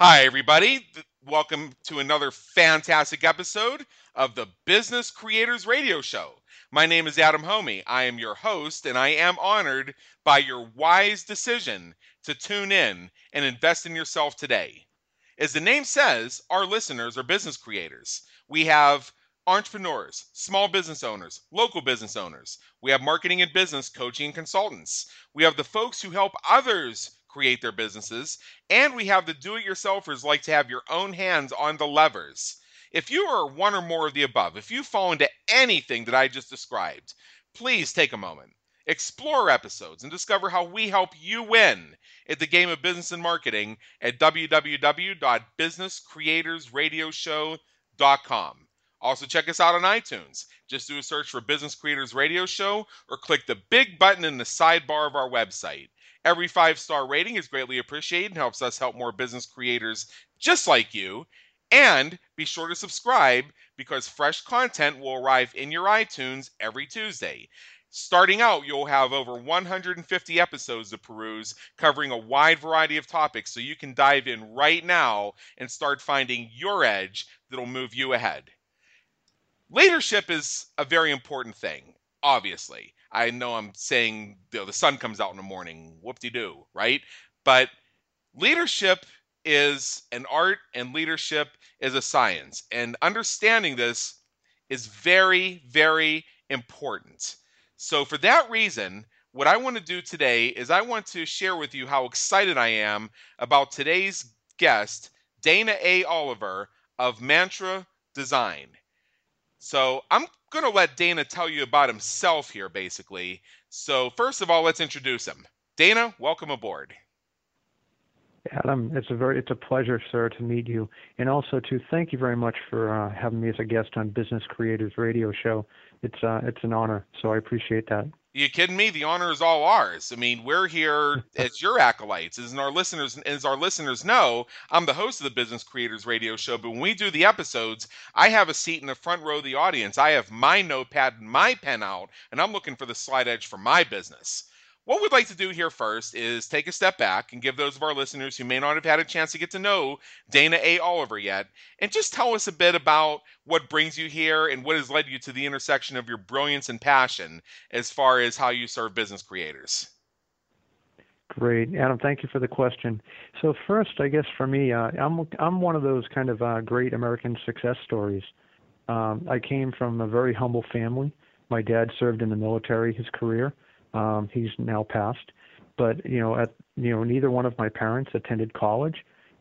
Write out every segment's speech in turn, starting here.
Hi, everybody. Welcome to another fantastic episode of the Business Creators Radio Show. My name is Adam Hommey. I am your host, and I am honored by your wise decision to tune in and invest in yourself today. As the name says, our listeners are business creators. We have entrepreneurs, small business owners, local business owners. We have marketing and business coaching and consultants. We have the folks who help others create their businesses. And we have the do it yourselfers like to have your own hands on the levers. If you are one or more of the above, if you fall into anything that I just described, please take a moment, explore episodes, and discover how we help you win at the game of business and marketing at www.businesscreatorsradioshow.com. Also, check us out on iTunes. Just do a search for Business Creators Radio Show or click the big button in the sidebar of our website. Every five star rating is greatly appreciated and helps us help more business creators just like you. And be sure to subscribe because fresh content will arrive in your iTunes every Tuesday. Starting out, you'll have over 150 episodes to peruse covering a wide variety of topics so you can dive in right now and start finding your edge that'll move you ahead. Leadership is a very important thing, obviously. I know I'm saying you know, the sun comes out in the morning, whoop de doo, right? But leadership is an art and leadership is a science. And understanding this is very, very important. So, for that reason, what I want to do today is I want to share with you how excited I am about today's guest, Dana A. Oliver of Mantra Design. So, I'm going to let Dana tell you about himself here, basically. So, first of all, let's introduce him. Dana, welcome aboard. Adam, it's a very it's a pleasure, sir, to meet you, and also to thank you very much for uh, having me as a guest on Business Creators Radio Show. It's uh, it's an honor, so I appreciate that. You kidding me? The honor is all ours. I mean, we're here as your acolytes, as our listeners, as our listeners know. I'm the host of the Business Creators Radio Show, but when we do the episodes, I have a seat in the front row of the audience. I have my notepad and my pen out, and I'm looking for the slide edge for my business. What we'd like to do here first is take a step back and give those of our listeners who may not have had a chance to get to know Dana A. Oliver yet, and just tell us a bit about what brings you here and what has led you to the intersection of your brilliance and passion as far as how you serve business creators. Great, Adam. Thank you for the question. So first, I guess for me, uh, I'm I'm one of those kind of uh, great American success stories. Um, I came from a very humble family. My dad served in the military his career. Um, he's now passed, but you know, at you know, neither one of my parents attended college,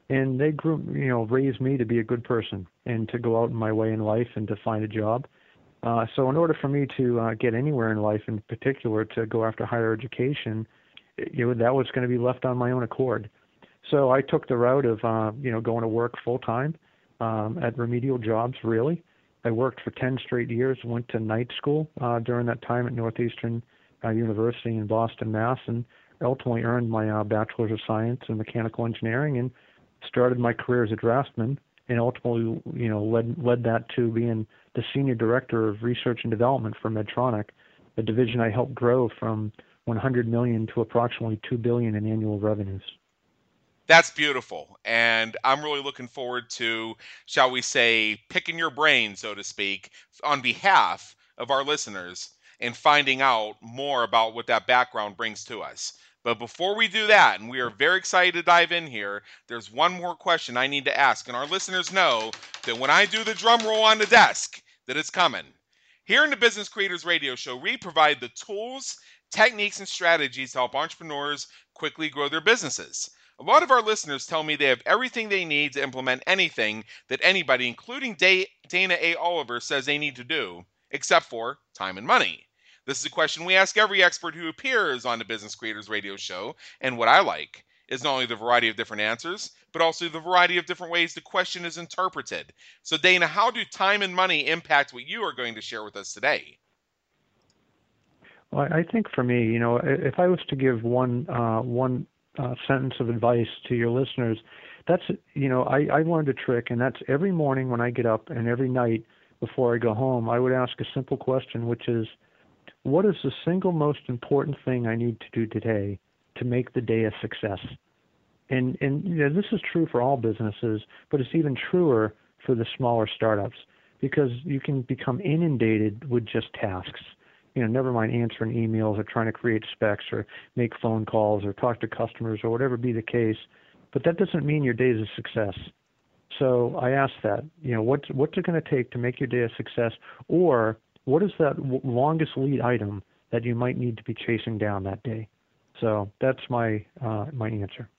and they grew, you know, raised me to be a good person and to go out in my way in life and to find a job. Uh, so in order for me to uh, get anywhere in life, in particular to go after higher education, you know, that was going to be left on my own accord. So I took the route of, uh, you know, going to work full time um, at remedial jobs. Really, I worked for 10 straight years. Went to night school uh, during that time at Northeastern uh, University in Boston, Mass, and ultimately earned my uh, Bachelor's of Science in Mechanical Engineering and started my career as a draftsman and ultimately, you know, led led that to being the senior director of research and development for Medtronic, a division I helped grow from 100 million to approximately 2 billion in annual revenues. That's beautiful. And I'm really looking forward to, shall we say, picking your brain, so to speak, on behalf of our listeners and finding out more about what that background brings to us. But before we do that, and we are very excited to dive in here, there's one more question I need to ask. And our listeners know that when I do the drum roll on the desk, that it's coming. Here in the Business Creators Radio Show, we provide the tools, techniques, and strategies to help entrepreneurs quickly grow their businesses. A lot of our listeners tell me they have everything they need to implement anything that anybody, including Dana A. Oliver, says they need to do, except for time and money. This is a question we ask every expert who appears on the Business Creators Radio Show. And what I like is not only the variety of different answers, but also the variety of different ways the question is interpreted. So, Dana, how do time and money impact what you are going to share with us today? Well, I think for me, you know, if I was to give one uh, one uh, sentence of advice to your listeners, that's you know, I, I learned a trick, and that's every morning when I get up and every night before I go home, I would ask a simple question, which is, what is the single most important thing I need to do today to make the day a success? And and you know, this is true for all businesses, but it's even truer for the smaller startups because you can become inundated with just tasks. You know, never mind answering emails or trying to create specs or make phone calls or talk to customers or whatever be the case. But that doesn't mean your day is a success. So I ask that, you know, what's what's it going to take to make your day a success, or what is that longest lead item that you might need to be chasing down that day? So that's my uh, my answer.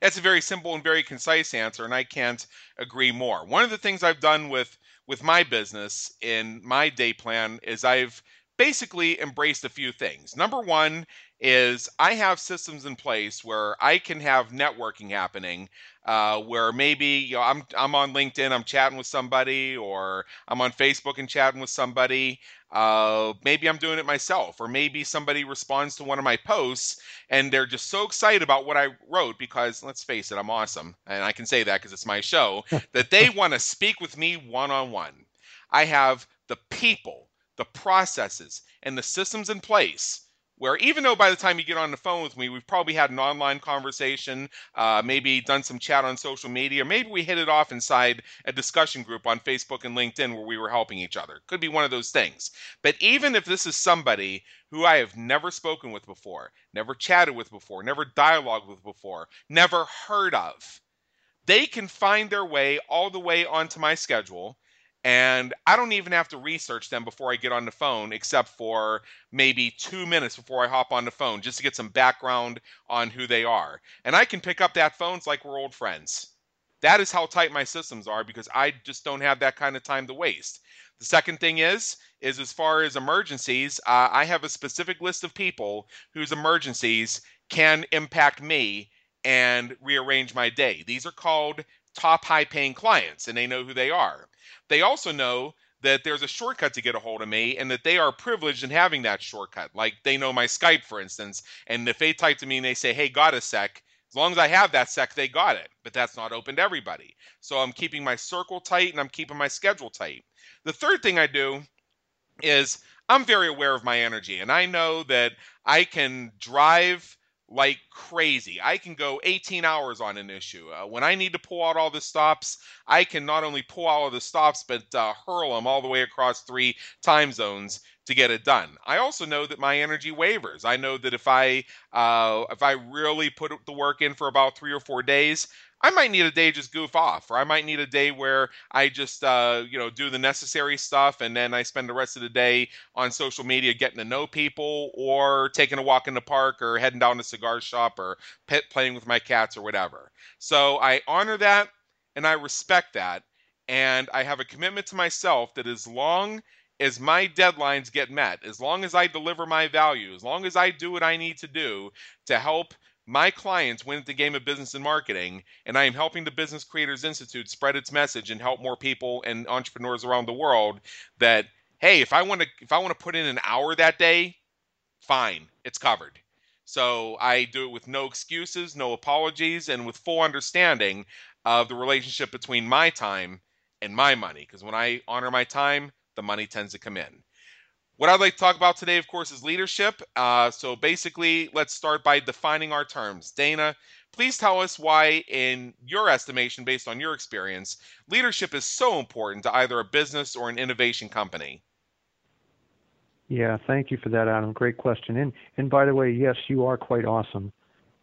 That's a very simple and very concise answer, and I can't agree more. One of the things I've done with with my business in my day plan is I've basically embraced a few things. Number one is I have systems in place where I can have networking happening, uh, where maybe you know I'm I'm on LinkedIn, I'm chatting with somebody, or I'm on Facebook and chatting with somebody. Uh, maybe I'm doing it myself, or maybe somebody responds to one of my posts and they're just so excited about what I wrote because let's face it, I'm awesome, and I can say that because it's my show that they want to speak with me one on one. I have the people, the processes, and the systems in place where even though by the time you get on the phone with me, we've probably had an online conversation, uh, maybe done some chat on social media, maybe we hit it off inside a discussion group on Facebook and LinkedIn where we were helping each other. Could be one of those things. But even if this is somebody who I have never spoken with before, never chatted with before, never dialogued with before, never heard of, they can find their way all the way onto my schedule and I don't even have to research them before I get on the phone, except for maybe two minutes before I hop on the phone, just to get some background on who they are. And I can pick up that phone it's like we're old friends. That is how tight my systems are because I just don't have that kind of time to waste. The second thing is, is as far as emergencies, uh, I have a specific list of people whose emergencies can impact me and rearrange my day. These are called top high paying clients, and they know who they are. They also know that there's a shortcut to get a hold of me and that they are privileged in having that shortcut. Like they know my Skype, for instance. And if they type to me and they say, hey, got a sec, as long as I have that sec, they got it. But that's not open to everybody. So I'm keeping my circle tight and I'm keeping my schedule tight. The third thing I do is I'm very aware of my energy and I know that I can drive like crazy. I can go 18 hours on an issue. Uh, when I need to pull out all the stops, I can not only pull out all the stops, but uh, hurl them all the way across three time zones to get it done. I also know that my energy wavers. I know that if I uh, if I really put the work in for about three or four days, I might need a day just goof off, or I might need a day where I just uh, you know do the necessary stuff, and then I spend the rest of the day on social media getting to know people, or taking a walk in the park, or heading down to cigar shop, or pet playing with my cats, or whatever. So I honor that, and I respect that, and I have a commitment to myself that as long as my deadlines get met, as long as I deliver my value, as long as I do what I need to do to help my clients win at the game of business and marketing, and I am helping the Business Creators Institute spread its message and help more people and entrepreneurs around the world that hey, if I want to if I want to put in an hour that day, fine, it's covered. So I do it with no excuses, no apologies, and with full understanding of the relationship between my time and my money. Because when I honor my time, the money tends to come in. What I'd like to talk about today, of course, is leadership. Uh, so basically, let's start by defining our terms. Dana, please tell us why, in your estimation, based on your experience, leadership is so important to either a business or an innovation company. Yeah, thank you for that, Adam. Great question. And and by the way, yes, you are quite awesome.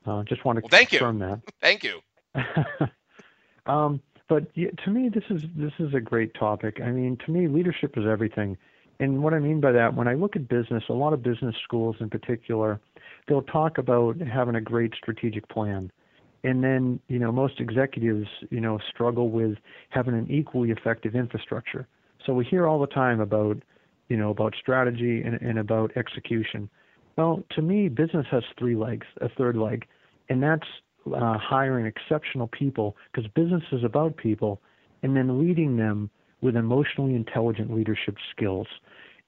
Uh, just want to well, thank confirm you. that. thank you. um, but yeah, to me, this is this is a great topic. I mean, to me, leadership is everything. And what I mean by that, when I look at business, a lot of business schools in particular, they'll talk about having a great strategic plan. And then, you know, most executives, you know, struggle with having an equally effective infrastructure. So we hear all the time about, you know, about strategy and, and about execution. Well, to me, business has three legs, a third leg, and that's uh, hiring exceptional people because business is about people, and then leading them with emotionally intelligent leadership skills.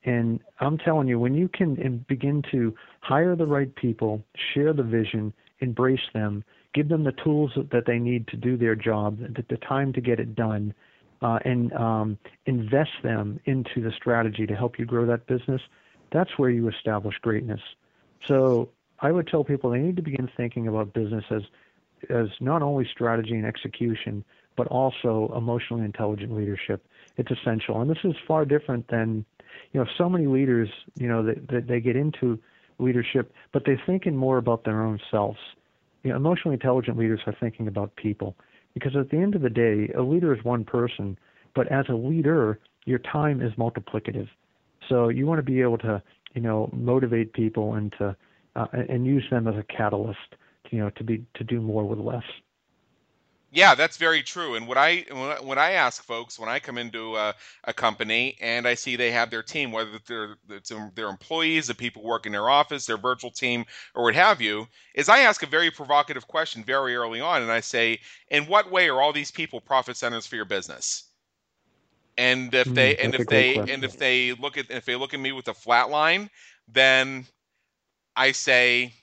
And I'm telling you, when you can begin to hire the right people, share the vision, embrace them, give them the tools that they need to do their job, the time to get it done, uh, and um, invest them into the strategy to help you grow that business, that's where you establish greatness. So I would tell people they need to begin thinking about business as as not only strategy and execution, but also emotionally intelligent leadership. It's essential, and this is far different than you know so many leaders you know that, that they get into leadership, but they're thinking more about their own selves. You know, emotionally intelligent leaders are thinking about people because at the end of the day, a leader is one person, but as a leader, your time is multiplicative. So you want to be able to, you know, motivate people and to uh, and use them as a catalyst, to, you know, to be to do more with less. Yeah, that's very true. And what I when I ask folks when I come into a, a company and I see they have their team, whether they're it's their employees, the people work in their office, their virtual team, or what have you, is I ask a very provocative question very early on, and I say, "In what way are all these people profit centers for your business?" And if they mm, and if they question. and if they look at if they look at me with a flat line, then I say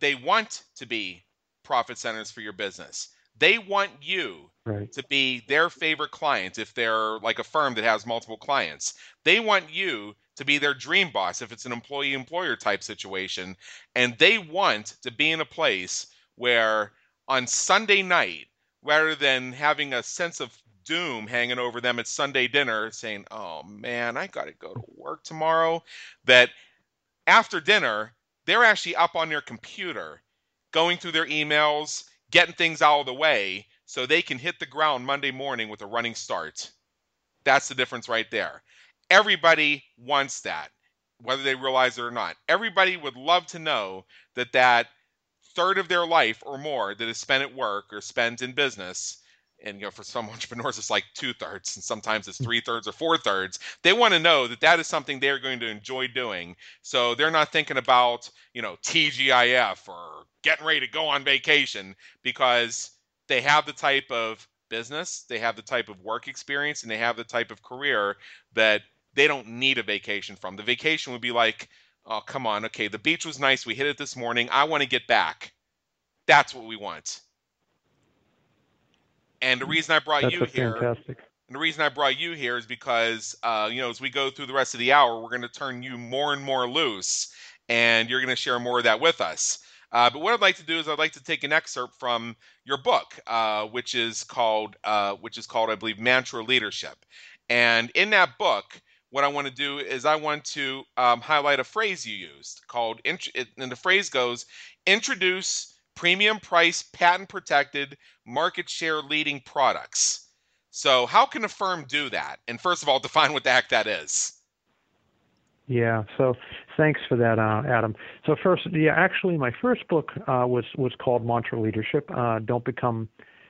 they want to be profit centers for your business. They want you right. to be their favorite client if they're like a firm that has multiple clients. They want you to be their dream boss if it's an employee employer type situation. And they want to be in a place where on Sunday night, rather than having a sense of doom hanging over them at Sunday dinner saying, oh man, I got to go to work tomorrow, that after dinner, they're actually up on their computer going through their emails, getting things out of the way so they can hit the ground Monday morning with a running start. That's the difference right there. Everybody wants that, whether they realize it or not. Everybody would love to know that that third of their life or more that is spent at work or spent in business and you know for some entrepreneurs it's like two thirds and sometimes it's three thirds or four thirds they want to know that that is something they're going to enjoy doing. So they're not thinking about you know tgif or getting ready to go on vacation because they have the type of business they have the type of work experience and they have the type of career that they don't need a vacation from. The vacation would be like oh come on okay the beach was nice we hit it this morning i want to get back. That's what we want and the reason I brought That's you here, fantastic. and the reason I brought you here is because, uh, you know, as we go through the rest of the hour, we're going to turn you more and more loose, and you're going to share more of that with us. Uh, but what I'd like to do is I'd like to take an excerpt from your book, uh, which is called, uh, which is called, I believe, Mantra Leadership. And in that book, what I want to do is I want to um, highlight a phrase you used called, and the phrase goes, introduce premium price, patent protected, market share leading products. So, how can a firm do that? And first of all, define what the heck that is. Yeah. So, thanks for that, uh, Adam. So first, yeah, actually, my first book uh, was was called Mantra Leadership. Uh, Don't become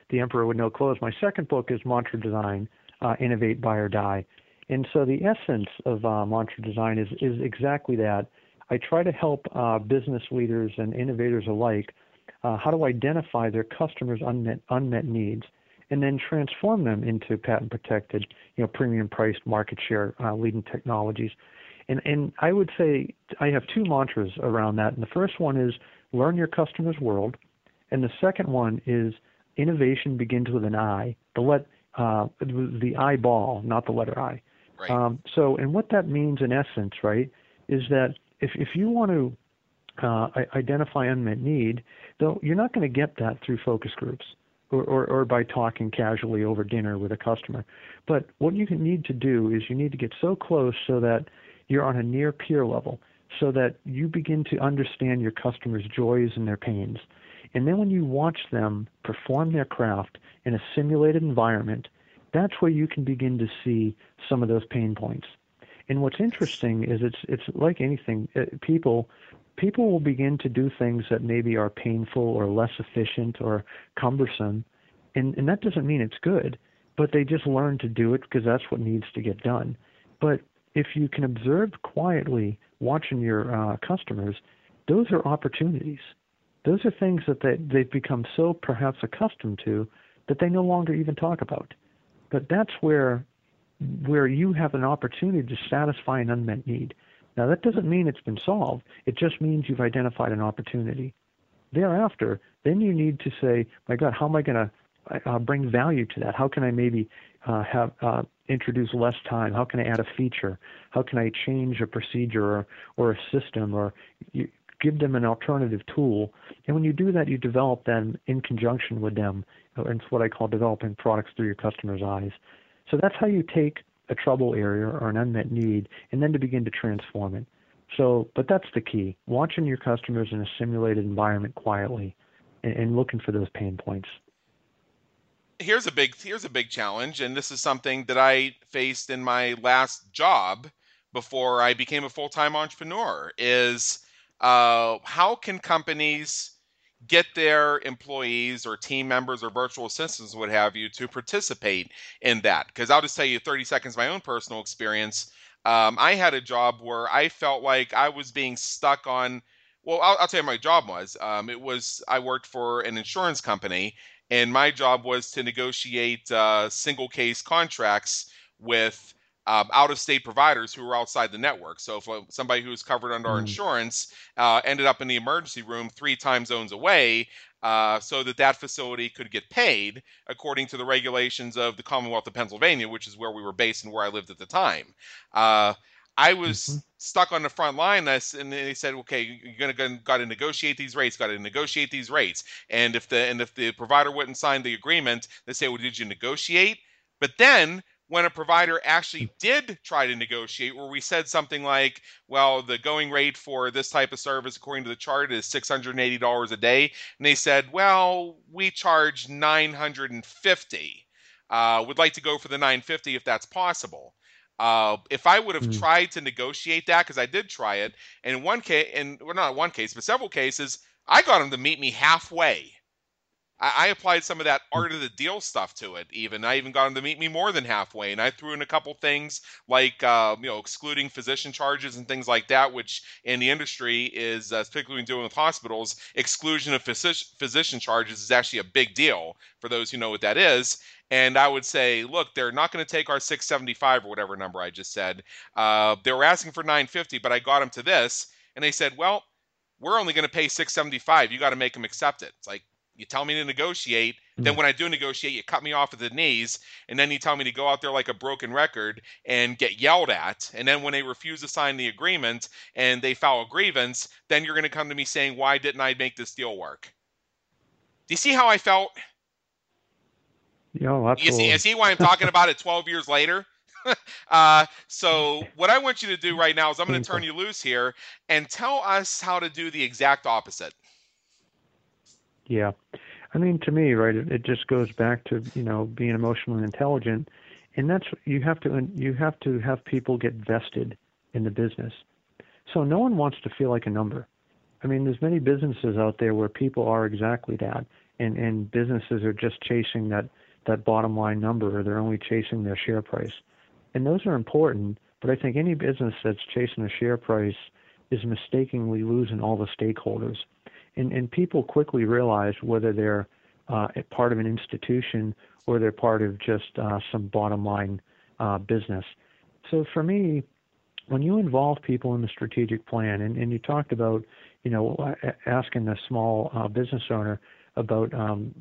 the emperor with no clothes. My second book is Mantra Design: uh, Innovate, Buy or Die. And so, the essence of uh, Mantra Design is is exactly that. I try to help uh, business leaders and innovators alike uh, how to identify their customers' unmet unmet needs, and then transform them into patent protected, you know, premium priced market share uh, leading technologies. And and I would say I have two mantras around that. And the first one is learn your customer's world, and the second one is innovation begins with an I. The let uh, the eyeball, not the letter I. Right. Um, so, and what that means in essence, right, is that if if you want to uh, identify unmet need, though you're not going to get that through focus groups or, or, or by talking casually over dinner with a customer. But what you need to do is you need to get so close so that you're on a near peer level, so that you begin to understand your customers' joys and their pains. And then when you watch them perform their craft in a simulated environment, that's where you can begin to see some of those pain points. And what's interesting is it's it's like anything. Uh, people people will begin to do things that maybe are painful or less efficient or cumbersome. And, and that doesn't mean it's good, but they just learn to do it because that's what needs to get done. But if you can observe quietly watching your uh, customers, those are opportunities. Those are things that they, they've become so perhaps accustomed to that they no longer even talk about. But that's where where you have an opportunity to satisfy an unmet need. Now, that doesn't mean it's been solved. It just means you've identified an opportunity. Thereafter, then you need to say, my God, how am I going to uh, bring value to that? How can I maybe uh, have uh, introduce less time? How can I add a feature? How can I change a procedure or, or a system? Or you, give them an alternative tool. And when you do that, you develop them in conjunction with them. It's what I call developing products through your customer's eyes. So that's how you take a trouble area or an unmet need and then to begin to transform it. So, but that's the key watching your customers in a simulated environment quietly and, and looking for those pain points here's a big here's a big challenge and this is something that i faced in my last job before i became a full-time entrepreneur is uh, how can companies get their employees or team members or virtual assistants what have you to participate in that. Because i'll just tell you 30 seconds my own personal experience. Um, i had a job where i felt like i was being stuck on well i'll, I'll tell you my job was. Um, it was i worked for an insurance company and my job was to negotiate uh, single case contracts with um, out of state providers who were outside the network. So if uh, somebody who was covered under our insurance uh, ended up in the emergency room three time zones away, uh, so that that facility could get paid according to the regulations of the Commonwealth of Pennsylvania, which is where we were based and where I lived at the time. Uh, I was mm-hmm. stuck on the front line, and they said, "Okay, you're gonna got to negotiate these rates. Got to negotiate these rates." And if the and if the provider wouldn't sign the agreement, they say, "Well, did you negotiate?" But then when a provider actually did try to negotiate, where we said something like, "Well, the going rate for this type of service, according to the chart, is six hundred and eighty dollars a day," and they said, "Well, we charge nine hundred and fifty. Uh, would like to go for the nine fifty if that's possible." Uh, if I would have mm. tried to negotiate that, because I did try it, and in one case, and well, not one case, but several cases, I got them to meet me halfway. I, I applied some of that hmm. art of the deal stuff to it. Even I even got him to meet me more than halfway, and I threw in a couple things like uh, you know excluding physician charges and things like that, which in the industry is uh, particularly dealing with hospitals, exclusion of physician physician charges is actually a big deal for those who know what that is and I would say, look, they're not going to take our 675 or whatever number I just said. Uh, they were asking for 950, but I got them to this, and they said, well, we're only going to pay 675. You got to make them accept it. It's like you tell me to negotiate, mm-hmm. then when I do negotiate, you cut me off at the knees, and then you tell me to go out there like a broken record and get yelled at, and then when they refuse to sign the agreement and they file a grievance, then you're going to come to me saying, why didn't I make this deal work? Do you see how I felt? Yeah, You see, you see why I'm talking about it 12 years later? uh, so what I want you to do right now is I'm going to turn you loose here and tell us how to do the exact opposite. Yeah. I mean, to me, right, it, it just goes back to, you know, being emotionally intelligent. And that's, you have to, you have to have people get vested in the business. So no one wants to feel like a number. I mean, there's many businesses out there where people are exactly that. And, and businesses are just chasing that, that bottom line number or they're only chasing their share price. And those are important, but I think any business that's chasing a share price is mistakenly losing all the stakeholders. And, and people quickly realize whether they're uh, part of an institution or they're part of just uh, some bottom line uh, business. So for me, when you involve people in the strategic plan, and, and you talked about, you know, asking a small uh, business owner about um,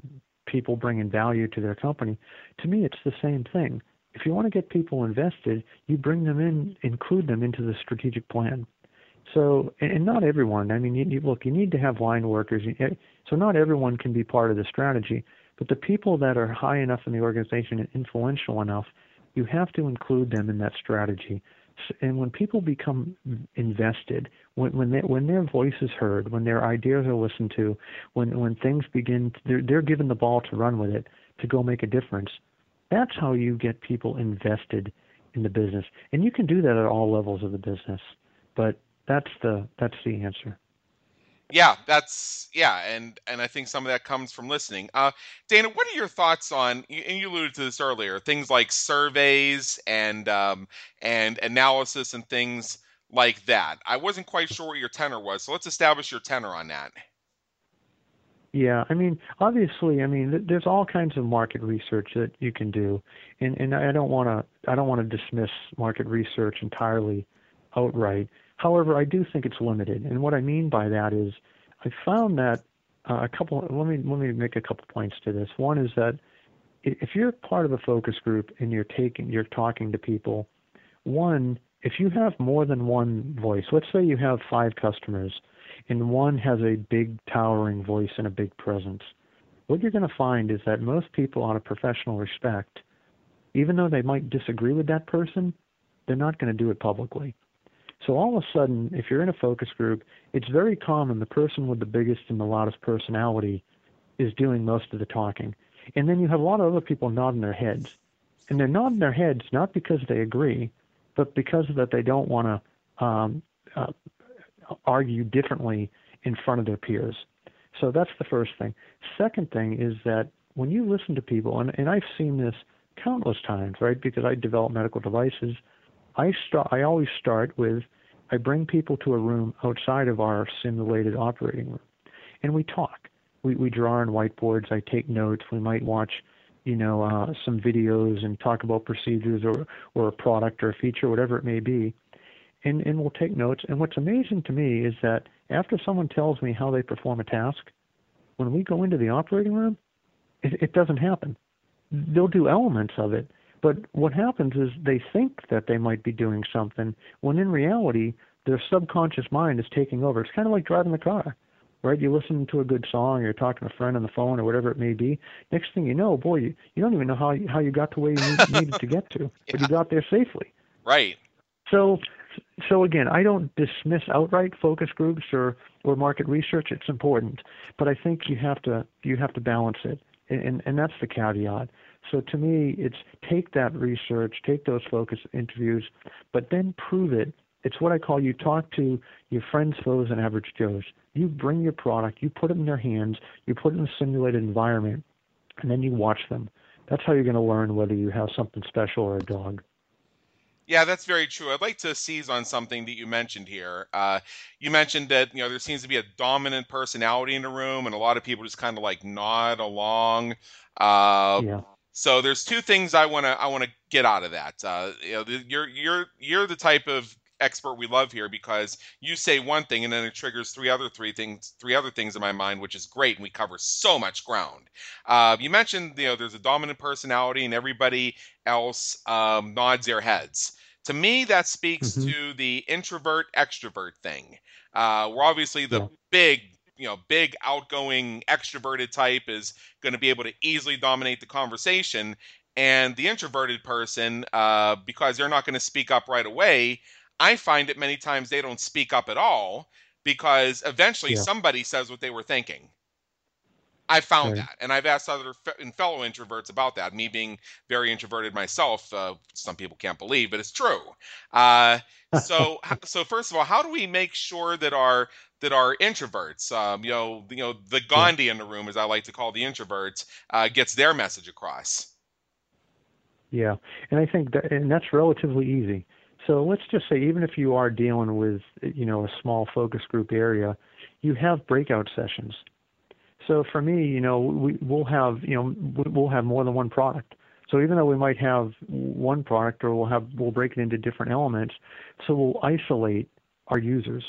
people bringing value to their company. To me, it's the same thing. If you want to get people invested, you bring them in, include them into the strategic plan. So, and not everyone. I mean, you, look, you need to have line workers. Eh, so not everyone can be part of the strategy, but the people that are high enough in the organization and influential enough, you have to include them in that strategy and when people become invested, when when they, when their voice is heard, when their ideas are listened to, when when things begin, they're they're given the ball to run with it to go make a difference. That's how you get people invested in the business, and you can do that at all levels of the business. But that's the that's the answer yeah, that's yeah, and and I think some of that comes from listening. Uh, Dana, what are your thoughts on? And you alluded to this earlier, things like surveys and um, and analysis and things like that. I wasn't quite sure what your tenor was, so let's establish your tenor on that. Yeah, I mean, obviously, I mean, there's all kinds of market research that you can do, and and I don't want to I don't want to dismiss market research entirely outright. However, I do think it's limited, and what I mean by that is I found that uh, a couple. Let me let me make a couple points to this. One is that if you're part of a focus group and you're taking you're talking to people, one if you have more than one voice, let's say you have five customers, and one has a big towering voice and a big presence. What you're going to find is that most people out of professional respect, even though they might disagree with that person, they're not going to do it publicly. So all of a sudden, if you're in a focus group, it's very common the person with the biggest and the loudest personality is doing most of the talking. And then you have a lot of other people nodding their heads. And they're nodding their heads not because they agree, but because that they don't want to um, uh, argue differently in front of their peers. So that's the first thing. Second thing is that when you listen to people, and, and I've seen this countless times, right? Because I develop medical devices, I start. I always start with I bring people to a room outside of our simulated operating room, and we talk. We we draw on whiteboards. I take notes. We might watch, you know, uh, some videos and talk about procedures or or a product or a feature, whatever it may be and, and we'll take notes. And what's amazing to me is that after someone tells me how they perform a task, when we go into the operating room, it, it doesn't happen. They'll do elements of it, but what happens is they think that they might be doing something when in reality their subconscious mind is taking over. It's kind of like driving the car, right? You listen to a good song, you're talking to a friend on the phone or whatever it may be. Next thing you know, boy, you, you don't even know how you, how you got to where you need, needed to get to, but you got there safely. Right. So so again, I don't dismiss outright focus groups or, or market research. It's important, but I think you have to you have to balance it, and and that's the caveat. So to me, it's take that research, take those focus interviews, but then prove it. It's what I call you talk to your friends, foes, and average Joes. You bring your product, you put it in their hands, you put it in a simulated environment, and then you watch them. That's how you're going to learn whether you have something special or a dog. Yeah, that's very true. I'd like to seize on something that you mentioned here. Uh, you mentioned that you know there seems to be a dominant personality in the room, and a lot of people just kind of like nod along. Uh, yeah. So there's two things I want to I want to get out of that. Uh, you know, you're you're you're the type of expert we love here because you say one thing and then it triggers three other three things three other things in my mind which is great and we cover so much ground uh, you mentioned you know there's a dominant personality and everybody else um, nods their heads to me that speaks mm-hmm. to the introvert extrovert thing uh, where obviously the yeah. big you know big outgoing extroverted type is going to be able to easily dominate the conversation and the introverted person uh, because they're not going to speak up right away I find it many times they don't speak up at all because eventually yeah. somebody says what they were thinking. I found right. that, and I've asked other fe- fellow introverts about that. Me being very introverted myself, uh, some people can't believe, but it's true. Uh, so, so first of all, how do we make sure that our that are introverts, um, you know, you know, the Gandhi in the room, as I like to call the introverts, uh, gets their message across? Yeah, and I think that, and that's relatively easy. So let's just say, even if you are dealing with, you know, a small focus group area, you have breakout sessions. So for me, you know, we, we'll have, you know, we'll have more than one product. So even though we might have one product, or we'll have, we'll break it into different elements. So we'll isolate our users.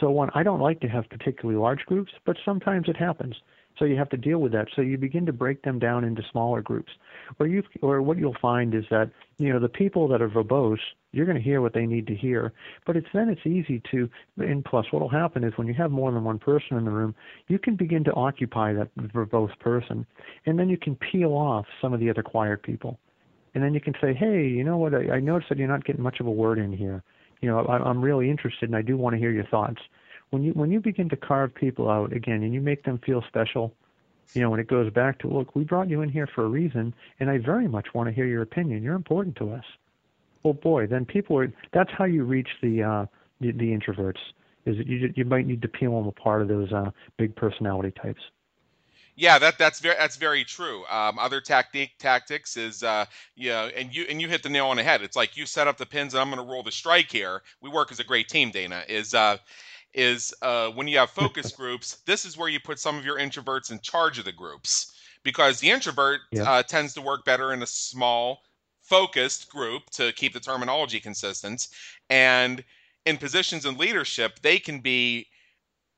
So one, I don't like to have particularly large groups, but sometimes it happens. So you have to deal with that. So you begin to break them down into smaller groups. Or you or what you'll find is that you know the people that are verbose, you're going to hear what they need to hear. But it's then it's easy to and plus what will happen is when you have more than one person in the room, you can begin to occupy that verbose person, and then you can peel off some of the other quiet people. And then you can say, hey, you know what? I, I noticed that you're not getting much of a word in here. You know, I, I'm really interested, and I do want to hear your thoughts when you when you begin to carve people out again and you make them feel special, you know, when it goes back to look, we brought you in here for a reason, and I very much want to hear your opinion. You're important to us. Well, boy, then people are. That's how you reach the uh, the, the introverts. Is that you you might need to peel them apart of those uh, big personality types. Yeah, that that's very that's very true. Um, other tactic tactics is uh, yeah, and you and you hit the nail on the head. It's like you set up the pins, and I'm going to roll the strike here. We work as a great team, Dana. Is uh, is uh, when you have focus groups, this is where you put some of your introverts in charge of the groups because the introvert yeah. uh, tends to work better in a small, focused group to keep the terminology consistent. And in positions in leadership, they can be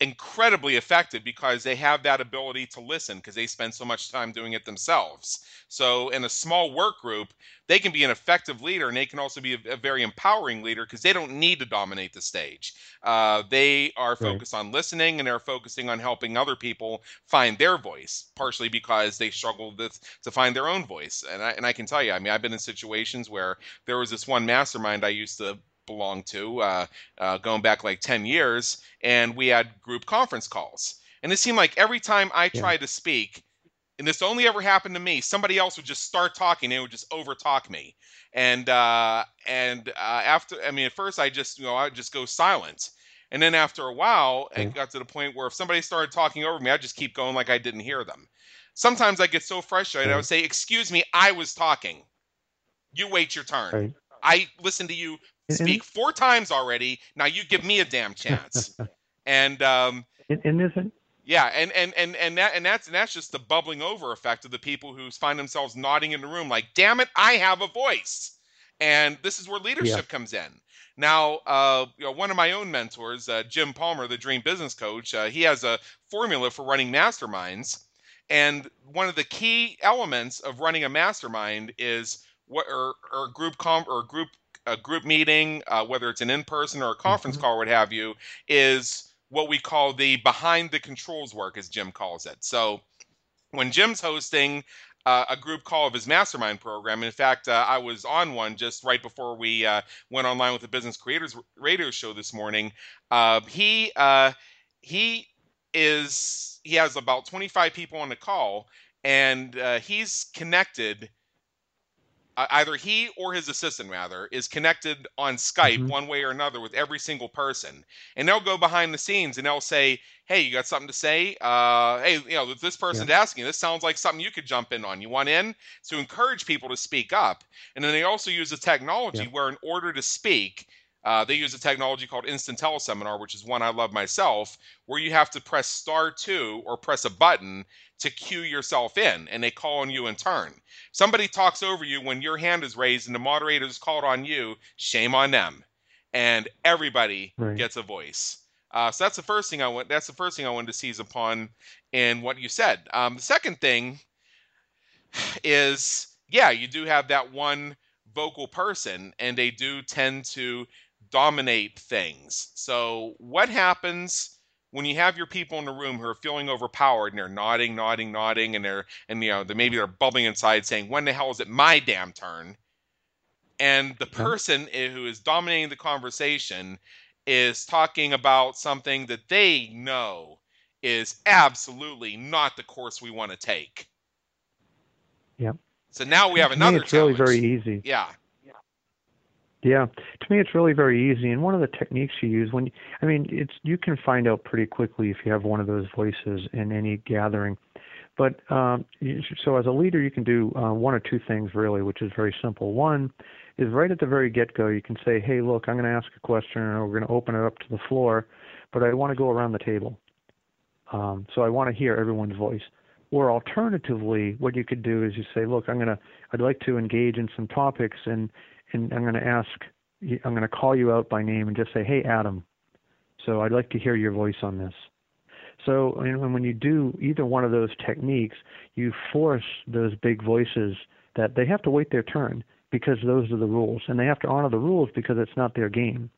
incredibly effective because they have that ability to listen because they spend so much time doing it themselves. So, in a small work group, they can be an effective leader and they can also be a, a very empowering leader because they don't need to dominate the stage. Uh, they are focused right. on listening and they're focusing on helping other people find their voice, partially because they struggle with, to find their own voice. And I, and I can tell you, I mean, I've been in situations where there was this one mastermind I used to belonged to, uh, uh, going back like 10 years, and we had group conference calls. And it seemed like every time I yeah. tried to speak, and this only ever happened to me, somebody else would just start talking and it would just overtalk me. And uh, and uh, after, I mean, at first I just, you know, I would just go silent. And then after a while, it got to the point where if somebody started talking over me, I'd just keep going like I didn't hear them. Sometimes I get so frustrated, I would say, "Excuse me, I was talking. You wait your turn. Right. I listened to you speak four times already. Now you give me a damn chance. and um, and isn't yeah, and and and and that and that's and that's just the bubbling over effect of the people who find themselves nodding in the room, like, "Damn it, I have a voice." And this is where leadership yeah. comes in. Now, uh, you know, one of my own mentors, uh, Jim Palmer, the Dream Business Coach, uh, he has a formula for running masterminds, and one of the key elements of running a mastermind is what or, or group com or group a group meeting, uh, whether it's an in person or a conference mm-hmm. call, what have you, is what we call the behind the controls work, as Jim calls it. So when Jim's hosting uh, a group call of his mastermind program. In fact, uh, I was on one just right before we uh, went online with the Business Creators Radio Show this morning. Uh, he uh, he is he has about 25 people on the call, and uh, he's connected either he or his assistant rather is connected on Skype mm-hmm. one way or another with every single person, and they'll go behind the scenes and they'll say, "Hey, you got something to say? Uh, hey, you know, this person's yeah. asking. This sounds like something you could jump in on. You want in?" To encourage people to speak up, and then they also use a technology yeah. where, in order to speak, uh, they use a technology called Instant Teleseminar, which is one I love myself, where you have to press star two or press a button to cue yourself in, and they call on you in turn. Somebody talks over you when your hand is raised and the moderator is called on you, shame on them. And everybody right. gets a voice. Uh, so that's the first thing I want. That's the first thing I wanted to seize upon in what you said. Um, the second thing is, yeah, you do have that one vocal person, and they do tend to dominate things. So what happens when you have your people in the room who are feeling overpowered and they're nodding, nodding, nodding, and they're and you know they maybe they're bubbling inside saying, "When the hell is it my damn turn?" And the mm-hmm. person who is dominating the conversation is talking about something that they know is absolutely not the course we want to take. Yep. So now we have another. it's challenge. really very easy. Yeah. Yeah, to me it's really very easy. And one of the techniques you use when I mean it's you can find out pretty quickly if you have one of those voices in any gathering. But um, so as a leader, you can do uh, one or two things really, which is very simple. One is right at the very get-go, you can say, "Hey, look, I'm going to ask a question, and we're going to open it up to the floor, but I want to go around the table. Um, so I want to hear everyone's voice." Or alternatively, what you could do is you say, "Look, I'm going to, I'd like to engage in some topics, and and I'm going to ask, I'm going to call you out by name and just say, hey, Adam. So I'd like to hear your voice on this. So and when you do either one of those techniques, you force those big voices that they have to wait their turn because those are the rules, and they have to honor the rules because it's not their game.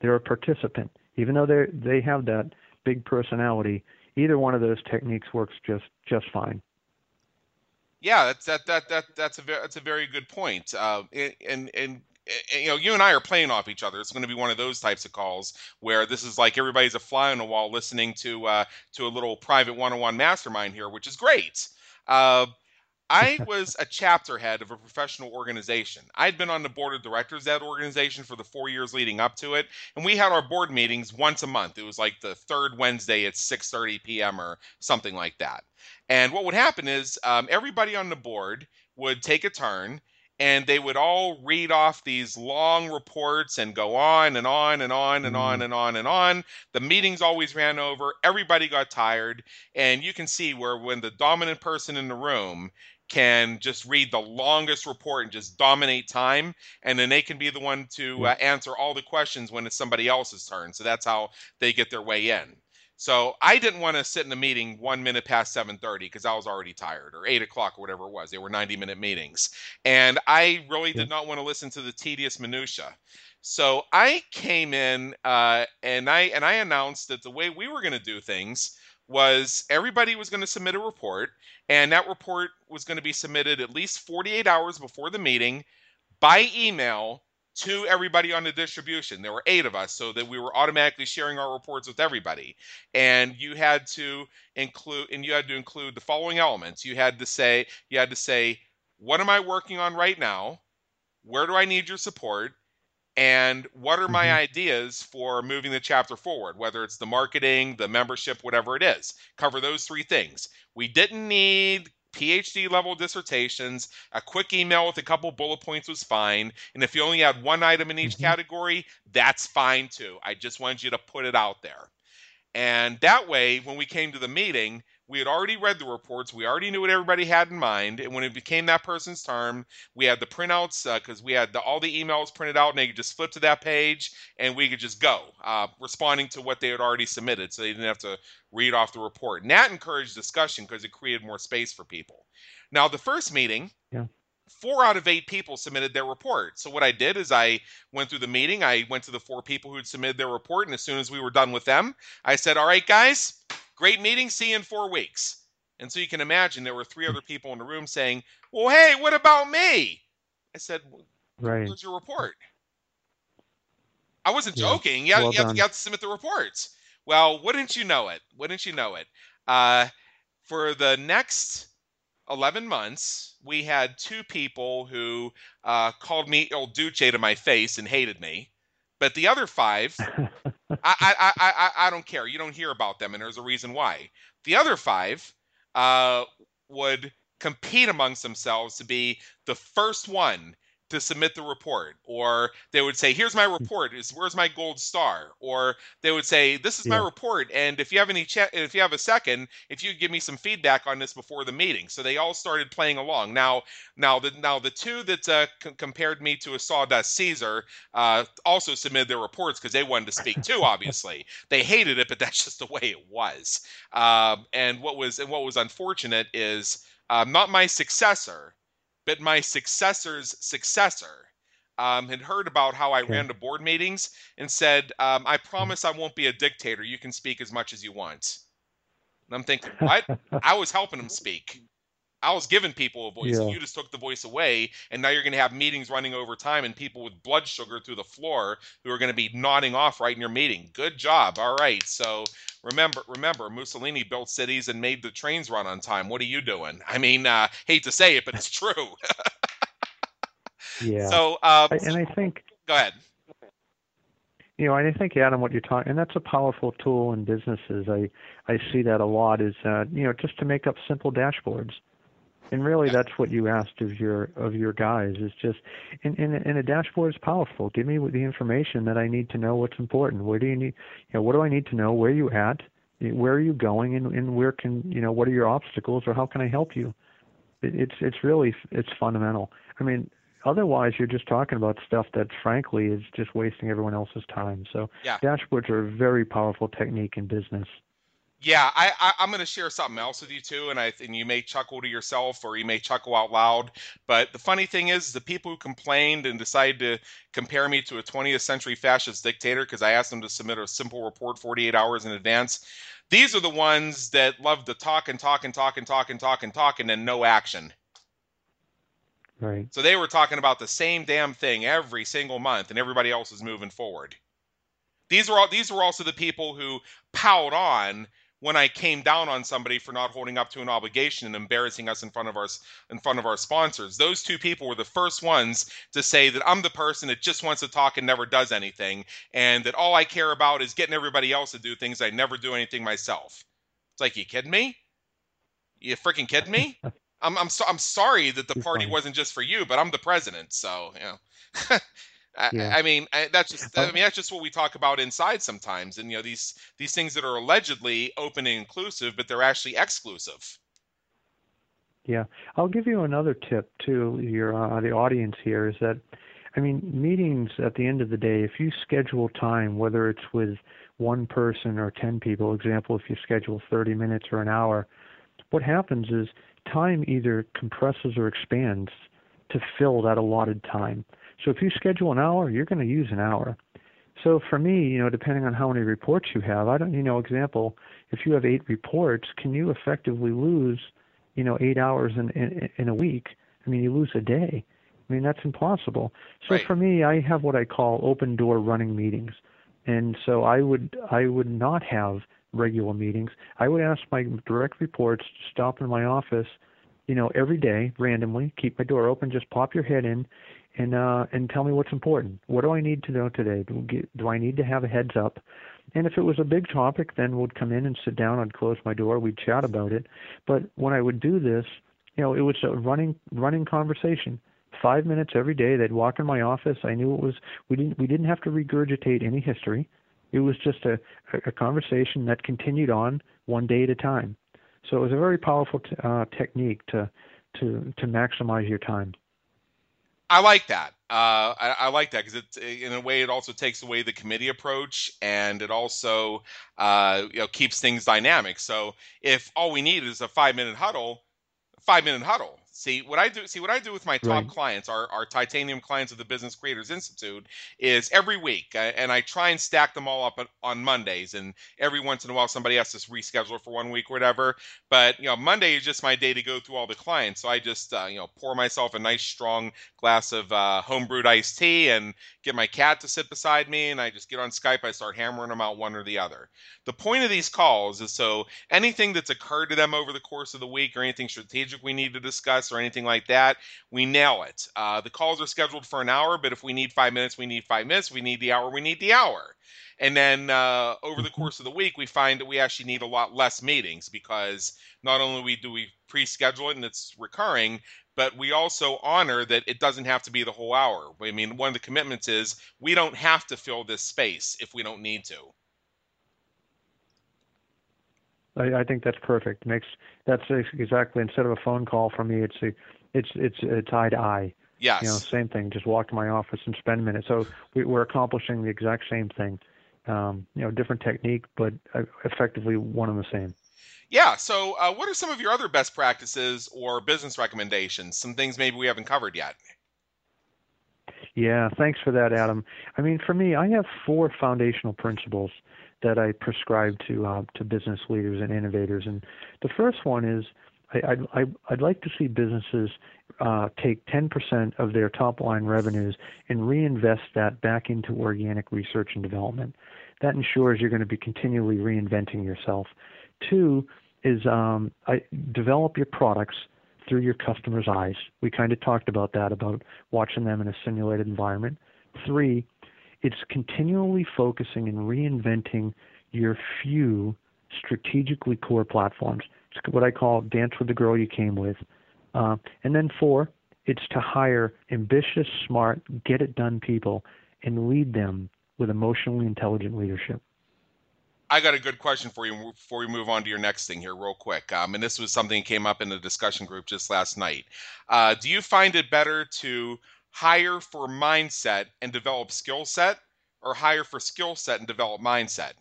They're a participant, even though they they have that big personality. Either one of those techniques works just just fine. Yeah, that's that that that that's a very that's a very good point. Uh, and, and and you know, you and I are playing off each other. It's going to be one of those types of calls where this is like everybody's a fly on the wall listening to uh, to a little private one-on-one mastermind here, which is great. Uh, I was a chapter head of a professional organization. I'd been on the board of directors of that organization for the four years leading up to it, and we had our board meetings once a month. It was like the third Wednesday at 6:30 p.m. or something like that. And what would happen is um, everybody on the board would take a turn, and they would all read off these long reports and go on and on and on and on mm-hmm. and on and on. The meetings always ran over. Everybody got tired, and you can see where when the dominant person in the room can just read the longest report and just dominate time and then they can be the one to uh, answer all the questions when it's somebody else's turn. So that's how they get their way in. So I didn't want to sit in a meeting one minute past 7:30 because I was already tired, or eight o'clock, or whatever it was. They were 90-minute meetings, and I really did not want to listen to the tedious minutia. So I came in uh, and I and I announced that the way we were going to do things was everybody was going to submit a report, and that report was going to be submitted at least 48 hours before the meeting by email to everybody on the distribution. There were eight of us, so that we were automatically sharing our reports with everybody. And you had to include, and you had to include the following elements. You had to say, you had to say, what am I working on right now? Where do I need your support? And what are my mm-hmm. ideas for moving the chapter forward whether it's the marketing the membership whatever it is. Cover those three things. We didn't need phd level dissertations. A quick email with a couple bullet points was fine. And if you only had one item in each mm-hmm. category that's fine too. I just wanted you to put it out there. And that way when we came to the meeting we had already read the reports. We already knew what everybody had in mind. And when it became that person's turn, we had the printouts because uh, we had the, all the emails printed out and they could just flip to that page and we could just go, uh, responding to what they had already submitted. So they didn't have to read off the report. And that encouraged discussion because it created more space for people. Now, the first meeting, yeah four out of eight people submitted their report. So what I did is I went through the meeting. I went to the four people who'd submitted their report, and as soon as we were done with them, I said, "All right, guys, Great meeting. See you in four weeks. And so you can imagine there were three other people in the room saying, Well, hey, what about me? I said, well, right. Where's your report? I wasn't yeah. joking. You, well you, have, you, have, to submit the reports. Well, wouldn't you know it? Wouldn't you know it? Uh, for the next 11 months, we had two people who uh, called me Il Duce to my face and hated me. But the other five, I, I, I, I don't care. You don't hear about them, and there's a reason why. The other five uh, would compete amongst themselves to be the first one to submit the report or they would say here's my hmm. report is where's my gold star? Or they would say this is yeah. my report and if you have any chat if you have a second if you give me some feedback on this before the meeting. So they all started playing along. Now now the now the two that uh, c- compared me to a sawdust caesar uh, also submitted their reports because they wanted to speak too obviously. They hated it but that's just the way it was. Um, and what was and what was unfortunate is uh, not my successor but my successor's successor um, had heard about how I ran the board meetings and said, um, I hmm. promise I won't be a dictator. You can speak as much as you want. And I'm thinking, what? I was helping him speak. I was giving people a voice, yeah. and you just took the voice away. And now you're going to have meetings running over time and people with blood sugar through the floor who are going to be nodding off right in your meeting. Good job. All right. So remember, remember, Mussolini built cities and made the trains run on time. What are you doing? I mean, uh, hate to say it, but it's true. yeah. So, um, and I think. Go ahead. You know, I think Adam, what you're talking, and that's a powerful tool in businesses. I I see that a lot. Is uh, you know just to make up simple dashboards and really that's what you asked of your of your guys is just and, and and a dashboard is powerful. Give me the information that i need to know what's important. Where do you need you know what do i need to know? Where you at? Where are you going? And, and where can you know what are your obstacles or how can i help you? It, it's it's really it's fundamental. I mean otherwise you're just talking about stuff that frankly is just wasting everyone else's time. So yeah. dashboards are a very powerful technique in business yeah, I, I am going to share something else with you too, and I and you may chuckle to yourself or you may chuckle out loud. But the funny thing is, the people who complained and decided to compare me to a 20th century fascist dictator because I asked them to submit a simple report 48 hours in advance. These are the ones that love to talk and talk and talk and talk and talk and talk and then no action. Right. So they were talking about the same damn thing every single month, and everybody else was moving forward. These were all, these were also the people who piled on when I came down on somebody for not holding up to an obligation and embarrassing us in front of our in front of our sponsors. Those two people were the first ones to say that I'm the person that just wants to talk and never does anything, and that all I care about is getting everybody else to do things. I never do anything myself. It's like you kidding me? You freaking kidding me? I'm I'm so, I'm sorry that the party wasn't just for you, but I'm the president, so you know. yeah. I, mean, I, that's just I mean that's just what we talk about inside sometimes, and you know these these things that are allegedly open and inclusive, but they're actually exclusive. Yeah, I'll give you another tip to your uh, the audience here is that I mean, meetings at the end of the day, if you schedule time, whether it's with one person or 10 people, example, if you schedule 30 minutes or an hour, what happens is time either compresses or expands to fill that allotted time. So if you schedule an hour, you're going to use an hour. So for me, you know, depending on how many reports you have, I don't, you know, example, if you have eight reports, can you effectively lose, you know, eight hours in in, in a week? I mean, you lose a day. I mean, that's impossible. So Right. for me, I have what I call open door running meetings. And so I would I would not have regular meetings. I would ask my direct reports to stop in my office, you know, every day randomly, keep my door open, just pop your head in and uh and tell me what's important. What do I need to know today? Do, get- do I need to have a heads up? And if it was a big topic, then we'd come in and sit down. I'd close my door. We'd chat about it. But when I would do this, you know, it was a running running conversation. Five minutes every day. They'd walk in my office. I knew it was. We didn't we didn't have to regurgitate any history. It was just a a conversation that continued on one day at a time. So it was a very powerful t- uh, technique to to to maximize your time. I like that. Uh, I, I like that because it, in a way, it also takes away the committee approach, and it also, uh, you know, keeps things dynamic. So if all we need is a five-minute huddle, five minute huddle. See what I do. See what I do with my top Right. clients, our, our titanium clients of the Business Creators Institute, is every week, uh, and I try and stack them all up on- on Mondays. And every once in a while, somebody has to reschedule for one week or whatever. But you know, Monday is just my day to go through all the clients. So I just uh, you know pour myself a nice strong glass of uh, homebrewed iced tea and get my cat to sit beside me, and I just get on Skype. I start hammering them out one or the other. The point of these calls is so anything that's occurred to them over the course of the week or anything strategic we need to discuss or anything like that, we nail it. Uh, the calls are scheduled for an hour, but if we need five minutes, we need five minutes. If we need the hour, we need the hour. And then uh, over the Mhm. course of the week, we find that we actually need a lot less meetings because not only do we pre-schedule it and it's recurring, but we also honor that it doesn't have to be the whole hour. I mean, one of the commitments is we don't have to fill this space if we don't need to. I, I think that's perfect. Makes that's exactly instead of a phone call from me, it's a, it's it's it's eye to eye. Yes. You know, same thing. Just walk to my office and spend a minute. So we, we're accomplishing the exact same thing. Um, you know, different technique, but uh, effectively one and the same. Yeah. So, uh, what are some of your other best practices or business recommendations? Some things maybe we haven't covered yet. Yeah, thanks for that, Adam. I mean, for me, I have four foundational principles that I prescribe to uh, to business leaders and innovators, and the first one is I, I'd, I, I'd like to see businesses uh, take 10% of their top line revenues and reinvest that back into organic research and development. That ensures you're going to be continually reinventing yourself. Two is um, I, develop your products through your customers' eyes. We kind of talked about that, about watching them in a simulated environment. Three, it's continually focusing and reinventing your few strategically core platforms. It's what I call dance with the girl you came with. Uh, and then four, it's to hire ambitious, smart, get it done people and lead them with emotionally intelligent leadership. I got a good question for you before we move on to your next thing here, real quick. Um, and this was something that came up in the discussion group just last night. Uh, do you find it better to hire for mindset and develop skill set, or hire for skill set and develop mindset?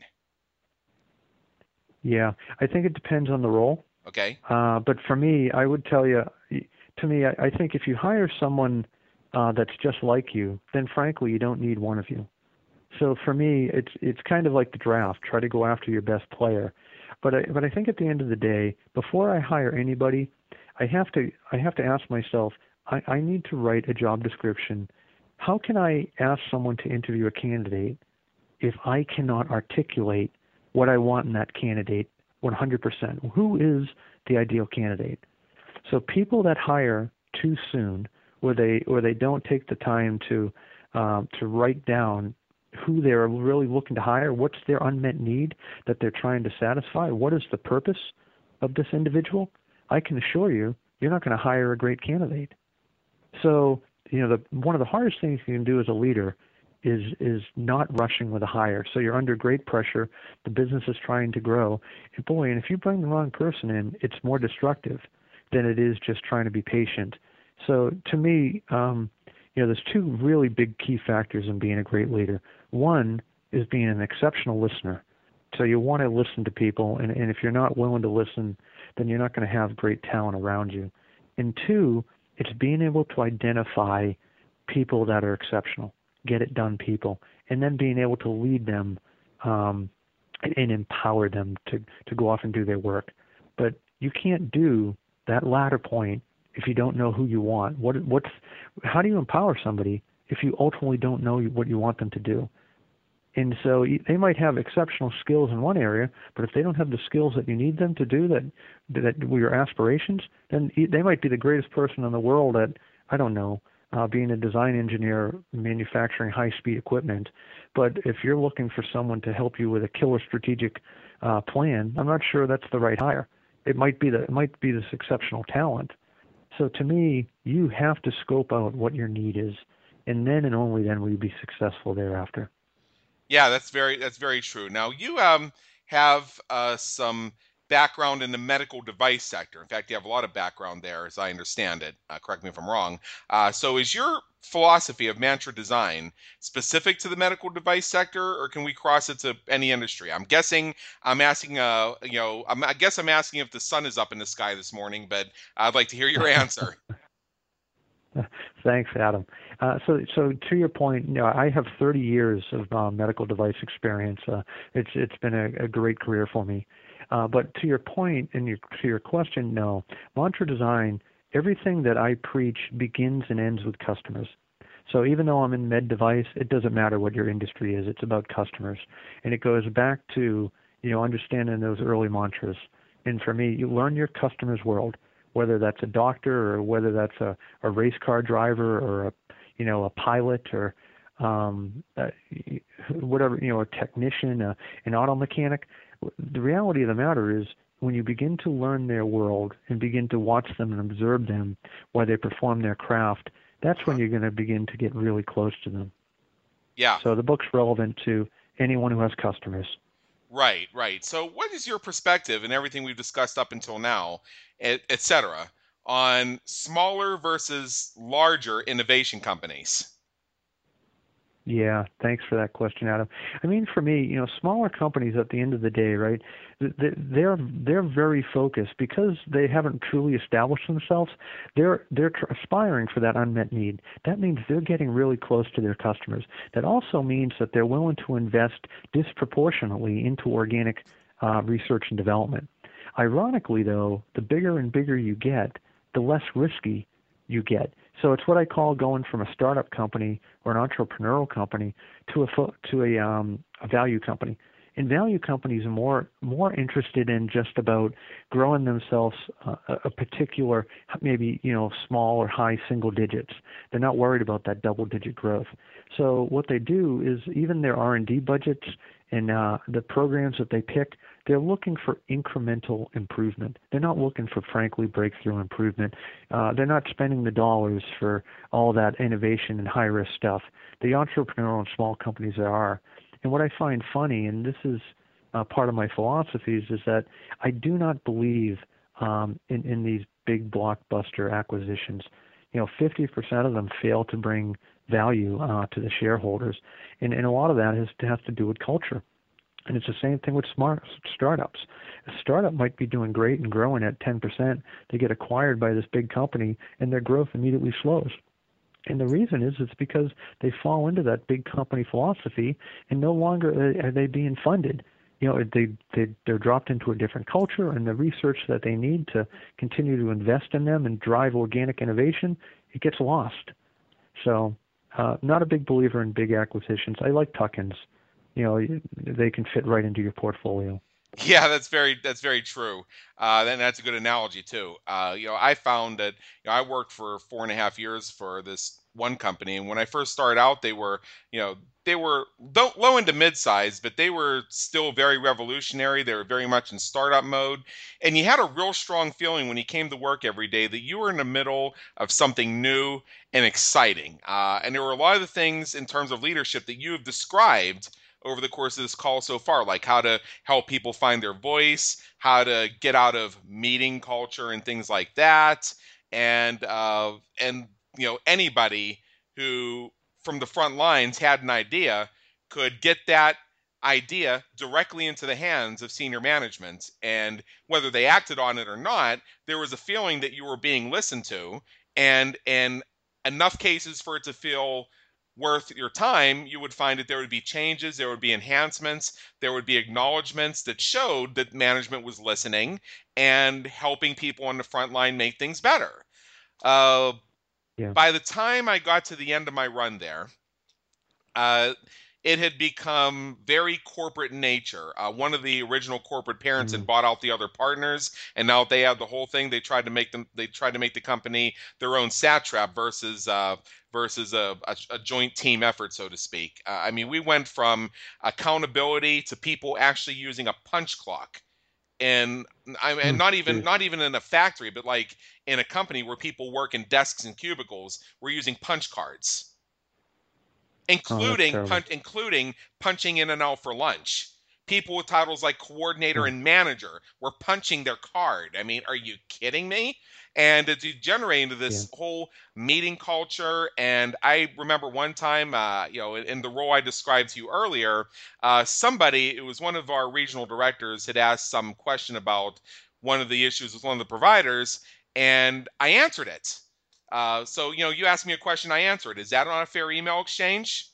Yeah, I think it depends on the role. Okay. Uh, but for me, I would tell you, to me, I, I think if you hire someone uh, that's just like you, then frankly, you don't need one of you. So for me, it's it's kind of like the draft. Try to go after your best player. But I, but I think at the end of the day, before I hire anybody, I have to I have to ask myself, I, I need to write a job description. How can I ask someone to interview a candidate if I cannot articulate what I want in that candidate 100%? Who is the ideal candidate? So people that hire too soon, or they or they don't take the time to um, to write down who they're really looking to hire, what's their unmet need that they're trying to satisfy, what is the purpose of this individual, I can assure you, you're not going to hire a great candidate. So, you know, the, one of the hardest things you can do as a leader is is not rushing with a hire. So you're under great pressure. The business is trying to grow, and boy, and if you bring the wrong person in, it's more destructive than it is just trying to be patient. So to me, um, you know, there's two really big key factors in being a great leader. One is being an exceptional listener. So you want to listen to people, and, and if you're not willing to listen, then you're not going to have great talent around you. And two, it's being able to identify people that are exceptional, get it done people, and then being able to lead them um, and, and empower them to, to go off and do their work. But you can't do that latter point if you don't know who you want. What what's how do you empower somebody if you ultimately don't know what you want them to do? And so they might have exceptional skills in one area, but if they don't have the skills that you need them to do that that were your aspirations, then they might be the greatest person in the world at I don't know, uh, being a design engineer manufacturing high-speed equipment. But if you're looking for someone to help you with a killer strategic uh, plan, I'm not sure that's the right hire. It might be the it might be this exceptional talent. So to me, you have to scope out what your need is, and then and only then will you be successful thereafter. Yeah, that's very that's very true. Now you um have uh, some background in the medical device sector. In fact, you have a lot of background there, as I understand it. Uh, correct me if I'm wrong. Uh, so, is your philosophy of mantra design specific to the medical device sector, or can we cross it to any industry? I'm guessing I'm asking. Uh, you know, I'm, I guess I'm asking if the sun is up in the sky this morning, but I'd like to hear your answer. Thanks, Adam. Uh, so, so to your point, you know, I have 30 years of uh, medical device experience. Uh, it's it's been a, a, great career for me. Uh, but to your point and your, to your question, no. Mantra design, everything that I preach begins and ends with customers. So even though I'm in med device, it doesn't matter what your industry is. It's about customers, and it goes back to you know understanding those early mantras. And for me, you learn your customer's world whether that's a doctor or whether that's a, a race car driver or a you know a pilot or um, uh, whatever you know a technician, uh, an auto mechanic. The reality of the matter is when you begin to learn their world and begin to watch them and observe them while they perform their craft, that's when you're going to begin to get really close to them. Yeah. So the book's relevant to anyone who has customers. Right, right. So, what is your perspective and everything we've discussed up until now, et, et cetera, on smaller versus larger innovation companies? Yeah, thanks for that question, Adam. I mean, for me, you know, smaller companies at the end of the day, right? They're they're very focused because they haven't truly established themselves. They're they're aspiring for that unmet need. That means they're getting really close to their customers. That also means that they're willing to invest disproportionately into organic uh, research and development. Ironically, though, the bigger and bigger you get, the less risky you get. So it's what I call going from a startup company or an entrepreneurial company to a to a, um, a value company. And value companies are more more interested in just about growing themselves uh, a particular maybe you know small or high single digits. They're not worried about that double digit growth. So what they do is even their R and D budgets and uh, the programs that they pick they're looking for incremental improvement. They're not looking for, frankly, breakthrough improvement. Uh, they're not spending the dollars for all that innovation and high risk stuff. The entrepreneurial and small companies are. And what I find funny, and this is uh, part of my philosophies, is that I do not believe um, in, in these big blockbuster acquisitions. You know, 50% of them fail to bring value uh, to the shareholders, and, and a lot of that has, has to do with culture. And it's the same thing with smart startups. A startup might be doing great and growing at 10%. They get acquired by this big company, and their growth immediately slows. And the reason is it's because they fall into that big company philosophy, and no longer are they being funded. You know, they they they're dropped into a different culture, and the research that they need to continue to invest in them and drive organic innovation, it gets lost. So, uh, not a big believer in big acquisitions. I like tuck-ins you know they can fit right into your portfolio. Yeah, that's very that's very true. Uh, and that's a good analogy too. Uh, you know, I found that you know, I worked for four and a half years for this one company, and when I first started out, they were you know they were low into mid-size, but they were still very revolutionary. They were very much in startup mode, and you had a real strong feeling when you came to work every day that you were in the middle of something new and exciting. Uh, and there were a lot of the things in terms of leadership that you have described over the course of this call so far, like how to help people find their voice, how to get out of meeting culture and things like that, and uh, and you know anybody who from the front lines had an idea could get that idea directly into the hands of senior management. And whether they acted on it or not there was a feeling that you were being listened to. And in enough cases for it to feel worth your time you would find that there would be changes there would be enhancements there would be acknowledgments that showed that management was listening and helping people on the front line make things better uh, yeah. by the time i got to the end of my run there uh, it had become very corporate in nature. Uh, one of the original corporate parents mm. had bought out the other partners, and now they have the whole thing. They tried to make them. They tried to make the company their own satrap versus uh, versus a, a, a, joint team effort, so to speak. Uh, I mean, we went from accountability to people actually using a punch clock. And I mean, mm, not even not even in a factory, but like in a company where people work in desks and cubicles, we're using punch cards including oh, including punching in and out for lunch. People with titles like coordinator hmm. and manager were punching their card. I mean, are you kidding me? And it degenerated into this yeah. whole meeting culture. And I remember one time, uh, you know, in, in, the role I described to you earlier, uh, somebody, it was one of our regional directors, had asked some question about one of the issues with one of the providers, and I answered it. Uh, so, you know, you asked me a question, I answered. Is that not a fair email exchange?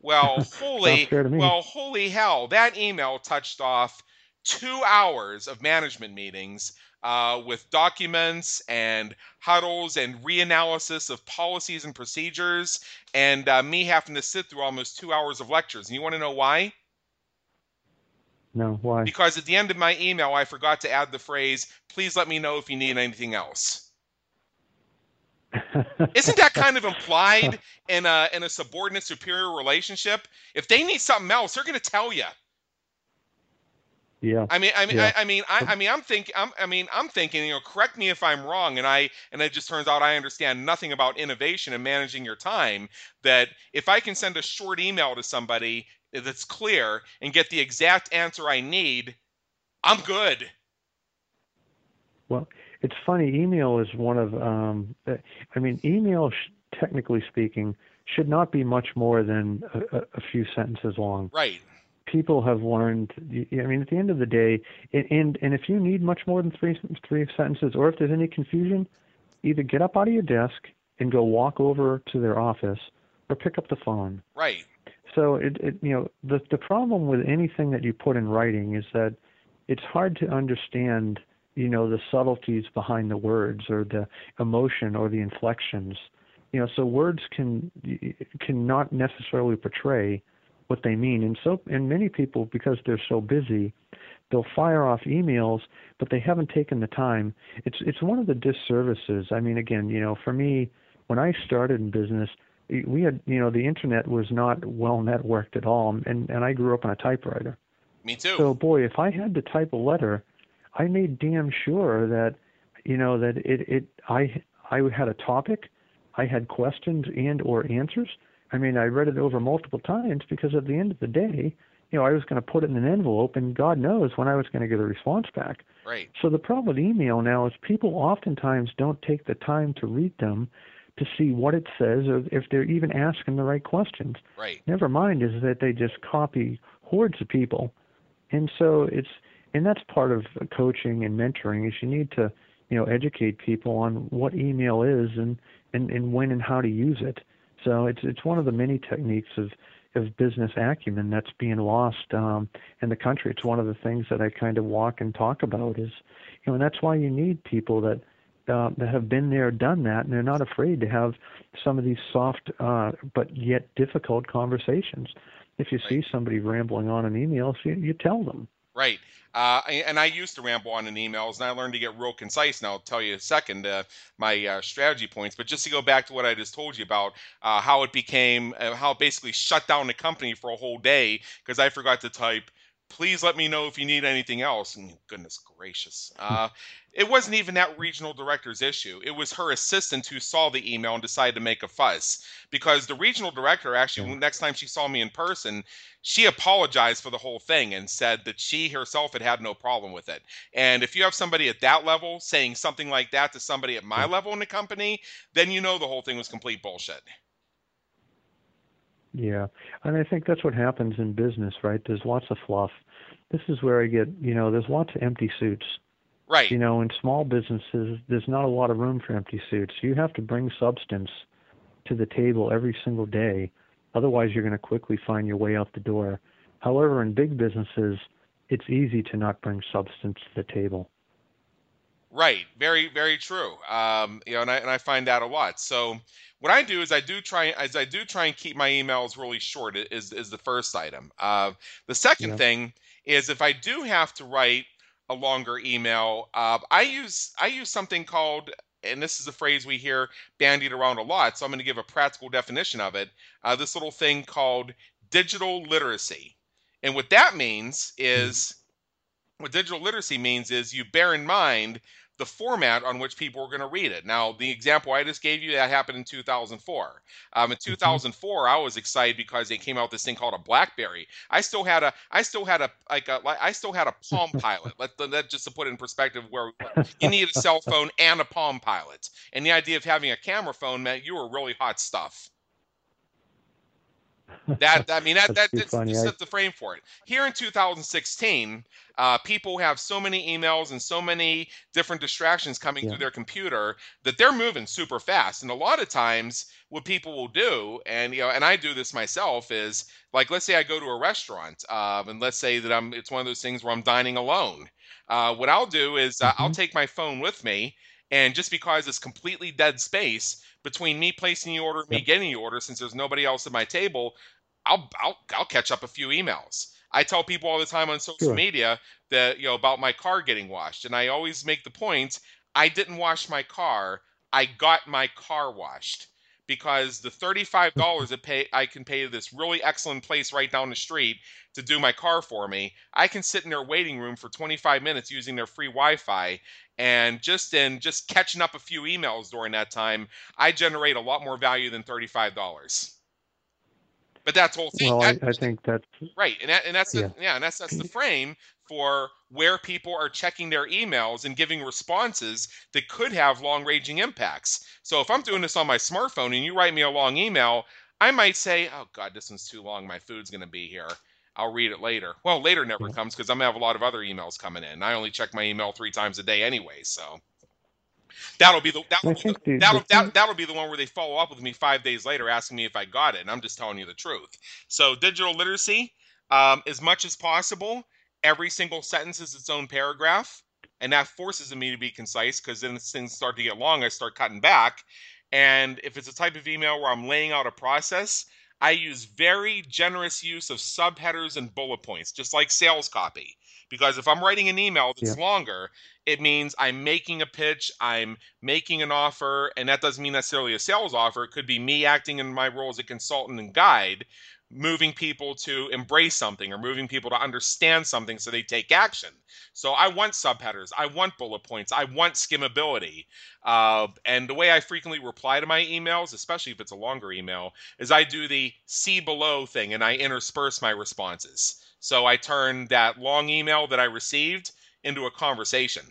Well, holy, well, holy hell! That email touched off two hours of management meetings uh, with documents and huddles and reanalysis of policies and procedures, and uh, me having to sit through almost two hours of lectures. And you want to know why? No, why? Because at the end of my email, I forgot to add the phrase, "Please let me know if you need anything else." Isn't that kind of implied in a in a subordinate superior relationship? If they need something else, they're going to tell you. Yeah. I mean, I mean, yeah. I, I, mean, I, I, mean, I'm thinking, I'm, I mean, I'm thinking, you know, correct me if I'm wrong, and I, and it just turns out I understand nothing about innovation and managing your time. That if I can send a short email to somebody that's clear and get the exact answer I need, I'm good. Well, it's funny. Email is one of, um, I mean, email, sh- technically speaking, should not be much more than a, a few sentences long. Right. People have learned. I mean, at the end of the day, and and if you need much more than three three sentences, or if there's any confusion, either get up out of your desk and go walk over to their office, or pick up the phone. Right. So it, it you know the the problem with anything that you put in writing is that it's hard to understand you know the subtleties behind the words or the emotion or the inflections. You know so words can can not necessarily portray what they mean. And so and many people because they're so busy they'll fire off emails but they haven't taken the time. It's it's one of the disservices. I mean again you know for me when i started in business we had you know the internet was not well networked at all and and i grew up on a typewriter. Me too. So boy if i had to type a letter I made damn sure that you know that it it I I had a topic, I had questions and or answers. I mean, I read it over multiple times because at the end of the day, you know, I was going to put it in an envelope, and God knows when I was going to get a response back. Right. So the problem with email now is people oftentimes don't take the time to read them to see what it says or if they're even asking the right questions. Right. Never mind is that they just copy hordes of people. And so it's and that's part of coaching and mentoring is you need to you know educate people on what email is and and, and when and how to use it so it's it's one of the many techniques of of business acumen that's being lost um, in the country it's one of the things that I kind of walk and talk about is you know and that's why you need people that uh, that have been there, done that, and they're not afraid to have some of these soft uh, but yet difficult conversations. If you see somebody rambling on an email, you, you tell them. Right. Uh, and I used to ramble on in emails, and I learned to get real concise. And I'll tell you a second uh, my uh, strategy points. But just to go back to what I just told you about uh, how it became, uh, how it basically shut down the company for a whole day because I forgot to type please let me know if you need anything else. And goodness gracious. Uh, it wasn't even that regional director's issue. It was her assistant who saw the email and decided to make a fuss because the regional director actually, next time she saw me in person, she apologized for the whole thing and said that she herself had had no problem with it. And if you have somebody at that level saying something like that to somebody at my level in the company, then you know the whole thing was complete bullshit. Yeah, and I think that's what happens in business, right? There's lots of fluff. This is where I get, you know, there's lots of empty suits. Right. You know, in small businesses, there's not a lot of room for empty suits. You have to bring substance to the table every single day. Otherwise, you're going to quickly find your way out the door. However, in big businesses, it's easy to not bring substance to the table. Right. Very, very true. Um, you know, and I, and I find that a lot. So what I do is I do try as I do try and keep my emails really short is is the first item. Uh, the second yeah. thing is if I do have to write a longer email, uh, I use I use something called and this is a phrase we hear bandied around a lot, so I'm going to give a practical definition of it. Uh, this little thing called digital literacy, and what that means hmm. is, what digital literacy means is you bear in mind the format on which people were going to read it. Now, the example I just gave you that happened in 2004. Um, in mm-hmm. 2004, I was excited because they came out with this thing called a BlackBerry. I still had a, I still had a, like a, like, I still had a Palm Pilot. Let that just to put it in perspective, where you need a cell phone and a Palm Pilot, and the idea of having a camera phone meant you were really hot stuff. That I mean that that that's, set the frame for it. Here in 2016, uh, people have so many emails and so many different distractions coming yeah. through their computer that they're moving super fast. And a lot of times, what people will do, and you know, and I do this myself, is like let's say I go to a restaurant, uh, and let's say that I'm it's one of those things where I'm dining alone. Uh, what I'll do is uh, mm-hmm. I'll take my phone with me, and just because it's completely dead space between me placing the order and me getting the order, since there's nobody else at my table, I'll I'll I'll catch up a few emails. I tell people all the time on social sure. media that you know about my car getting washed, and I always make the point: I didn't wash my car. I got my car washed because the thirty-five dollars I can pay to this really excellent place right down the street to do my car for me. I can sit in their waiting room for 25 minutes using their free Wi-Fi, and just in just catching up a few emails during that time, I generate a lot more value than thirty-five dollars. But that's whole thing. Well, that, I, I, think that's right, and that, and that's the, yeah. yeah, and that's that's the frame for where people are checking their emails and giving responses that could have long-ranging impacts. So if I'm doing this on my smartphone and you write me a long email, I might say, "Oh God, this one's too long. My food's going to be here." I'll read it later. Well, later never comes because I'm gonna have a lot of other emails coming in. I only check my email three times a day anyway, so that'll be the that'll, be the, that'll, the, that, that'll be the one where they follow up with me five days later asking me if I got it, and I'm just telling you the truth. So digital literacy, um, as much as possible, every single sentence is its own paragraph, and that forces me to be concise because then things start to get long. I start cutting back, and if it's a type of email where I'm laying out a process, I use very generous use of subheaders and bullet points, just like sales copy. Because if I'm writing an email that's yeah. longer, it means I'm making a pitch, I'm making an offer, and that doesn't mean necessarily a sales offer. It could be me acting in my role as a consultant and guide, moving people to embrace something or moving people to understand something so they take action. So I want subheaders, I want bullet points, I want skimmability. Uh, and the way I frequently reply to my emails, especially if it's a longer email, is I do the see below thing and I intersperse my responses. So I turn that long email that I received into a conversation.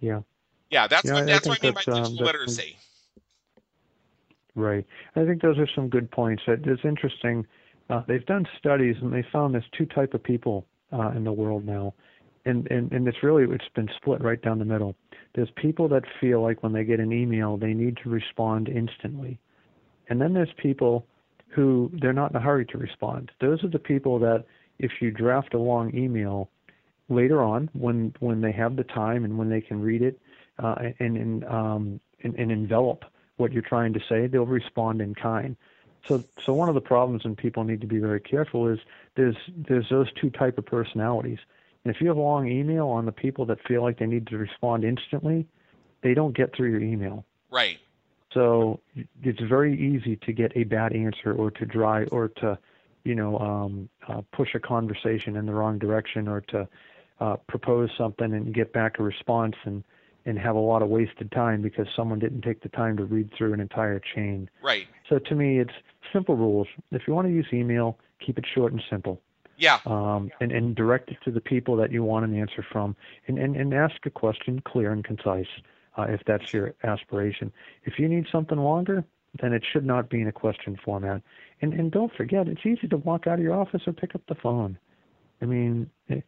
Yeah. Yeah, that's yeah, what that's what I mean by digital um, literacy. Right. I think those are some good points. It's interesting. Uh, they've done studies and they found there's two type of people uh, in the world now, and, and and it's really it's been split right down the middle. There's people that feel like when they get an email they need to respond instantly, and then there's people who they're not in a hurry to respond. Those are the people that if you draft a long email later on when when they have the time and when they can read it uh, and and, um, and and envelop what you're trying to say, they'll respond in kind. So, so one of the problems, and people need to be very careful, is there's there's those two type of personalities. And if you have a long email on the people that feel like they need to respond instantly, they don't get through your email. Right. So it's very easy to get a bad answer or to dry or to you know, um, uh, push a conversation in the wrong direction or to uh, propose something and get back a response and and have a lot of wasted time because someone didn't take the time to read through an entire chain. Right. So to me, it's simple rules. If you want to use email, keep it short and simple. Yeah. Um, and, and direct it to the people that you want an answer from, and, and, and ask a question clear and concise uh, if that's your aspiration. If you need something longer, then it should not be in a question format. And and don't forget, it's easy to walk out of your office or pick up the phone. I mean, eh,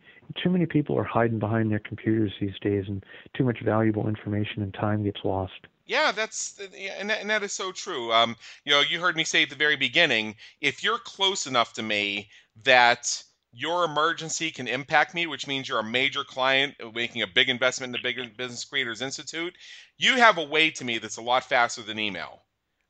too many people are hiding behind their computers these days, and too much valuable information and time gets lost. Yeah, that's and that, and that is so true. Um, you know, you heard me say at the very beginning, if you're close enough to me that your emergency can impact me, which means you're a major client making a big investment in the Big Business Creators Institute, you have a way to me that's a lot faster than email.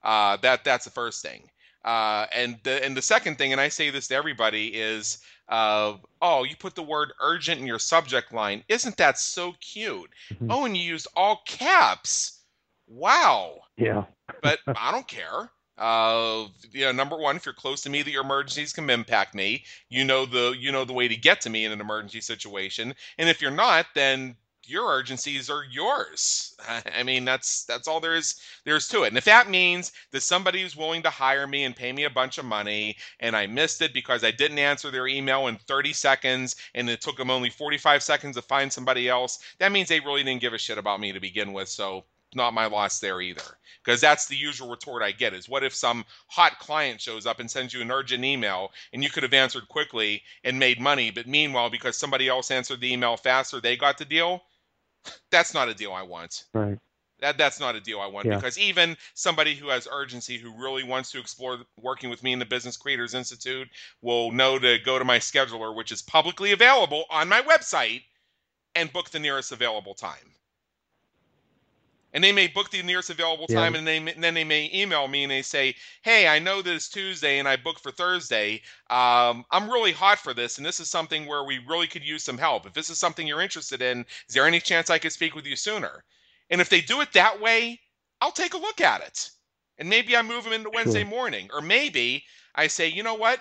Uh, that that's the first thing. Uh, and the and the second thing, and I say this to everybody, is uh, oh, you put the word urgent in your subject line. Isn't that so cute? Mm-hmm. Oh, and you used all caps. Wow. Yeah. but I don't care. Uh, you know, number one, if you're close to me, that your emergencies can impact me. You know the you know the way to get to me in an emergency situation. And if you're not, then your urgencies are yours. I mean, that's that's all there is there's to it. And if that means that somebody is willing to hire me and pay me a bunch of money, and I missed it because I didn't answer their email in 30 seconds, and it took them only 45 seconds to find somebody else, that means they really didn't give a shit about me to begin with. So not my loss there either. Because that's the usual retort I get is what if some hot client shows up and sends you an urgent email and you could have answered quickly and made money, but meanwhile, because somebody else answered the email faster, they got the deal? That's not a deal I want. Right. That that's not a deal I want yeah. because even somebody who has urgency, who really wants to explore working with me in the Business Creators Institute, will know to go to my scheduler, which is publicly available on my website, and book the nearest available time and they may book the nearest available time, yeah. and, they, and then they may email me and they say, "Hey, I know that it's Tuesday and I booked for Thursday. Um, I'm really hot for this, and this is something where we really could use some help. If this is something you're interested in, is there any chance I could speak with you sooner?" And if they do it that way, I'll take a look at it, and maybe I move them into Wednesday sure. morning, or maybe I say, "You know what?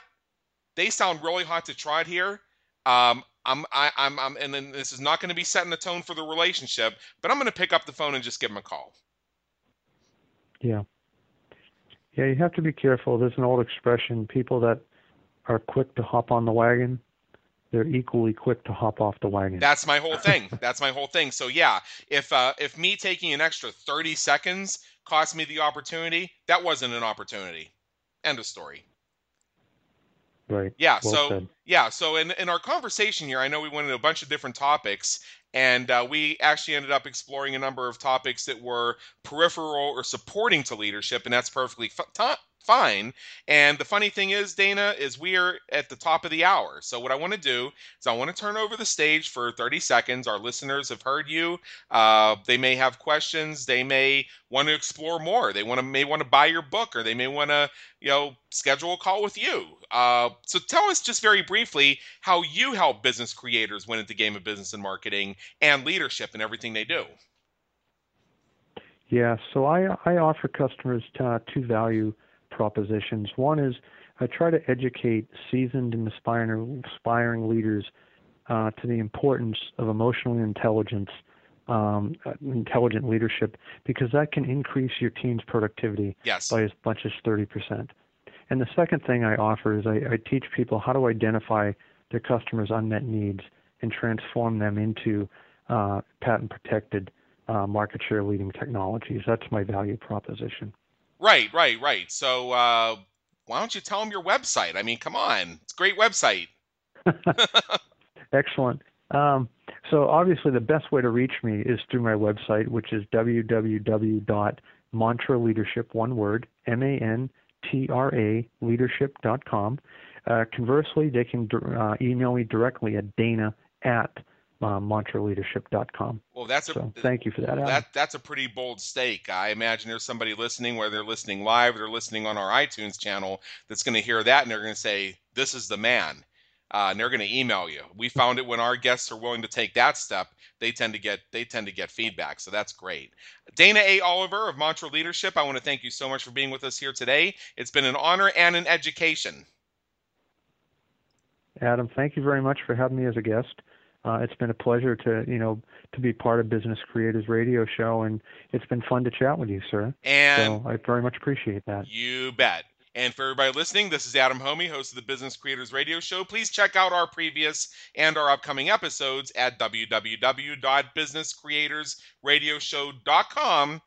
They sound really hot to try it here. Um, I'm I, I'm I'm and then this is not going to be setting the tone for the relationship, but I'm going to pick up the phone and just give him a call. Yeah. Yeah, you have to be careful. There's an old expression: people that are quick to hop on the wagon, they're equally quick to hop off the wagon. That's my whole thing. That's my whole thing. So yeah, if uh, if me taking an extra 30 seconds cost me the opportunity, that wasn't an opportunity. End of story. Right. Yeah. Well so said. yeah. So in in our conversation here, I know we went into a bunch of different topics, and uh, we actually ended up exploring a number of topics that were peripheral or supporting to leadership, and that's perfectly f- fine. And the funny thing is, Dana, is we are at the top of the hour. So what I want to do is I want to turn over the stage for 30 seconds. Our listeners have heard you. Uh, they may have questions. They may want to explore more. They want to may want to buy your book, or they may want to you know schedule a call with you. Uh, so tell us just very briefly how you help business creators win at the game of business and marketing and leadership and everything they do. Yeah, so I I offer customers uh, two value propositions. One is I try to educate seasoned and aspiring, aspiring leaders uh, to the importance of emotional intelligence, um, uh, intelligent leadership, because that can increase your team's productivity yes. by as much as 30%. And the second thing I offer is I, I teach people how to identify their customers' unmet needs and transform them into uh, patent protected uh, market share leading technologies. That's my value proposition. Right, right, right. So uh, why don't you tell them your website? I mean, come on, it's a great website. Excellent. Um, so obviously, the best way to reach me is through my website, which is www.mantraleadership, one word, M-A-N-T-R-A, leadership.com. Uh, conversely, they can uh, email me directly at dana at uh, mantraleadership.com. Well, that's a so thank you for that. That that's a pretty bold stake. I imagine there's somebody listening, whether they're listening live or they're listening on our iTunes channel, that's going to hear that and they're going to say, "This is the man," uh, and they're going to email you. We found it when our guests are willing to take that step, they tend to get they tend to get feedback. So that's great. Dana A. Oliver of Mantra Leadership, I want to thank you so much for being with us here today. It's been an honor and an education. Adam, thank you very much for having me as a guest. Uh, it's been a pleasure to you know to be part of Business Creators Radio Show, and it's been fun to chat with you, sir. And so I very much appreciate that. You bet. And for everybody listening, this is Adam Hommey, host of the Business Creators Radio Show. Please check out our previous and our upcoming episodes at www.businesscreatorsradioshow.com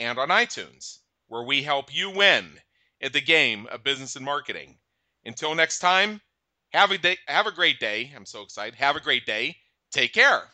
and on iTunes, where we help you win at the game of business and marketing. Until next time, have a day, have a great day. I'm so excited. Have a great day. Take care.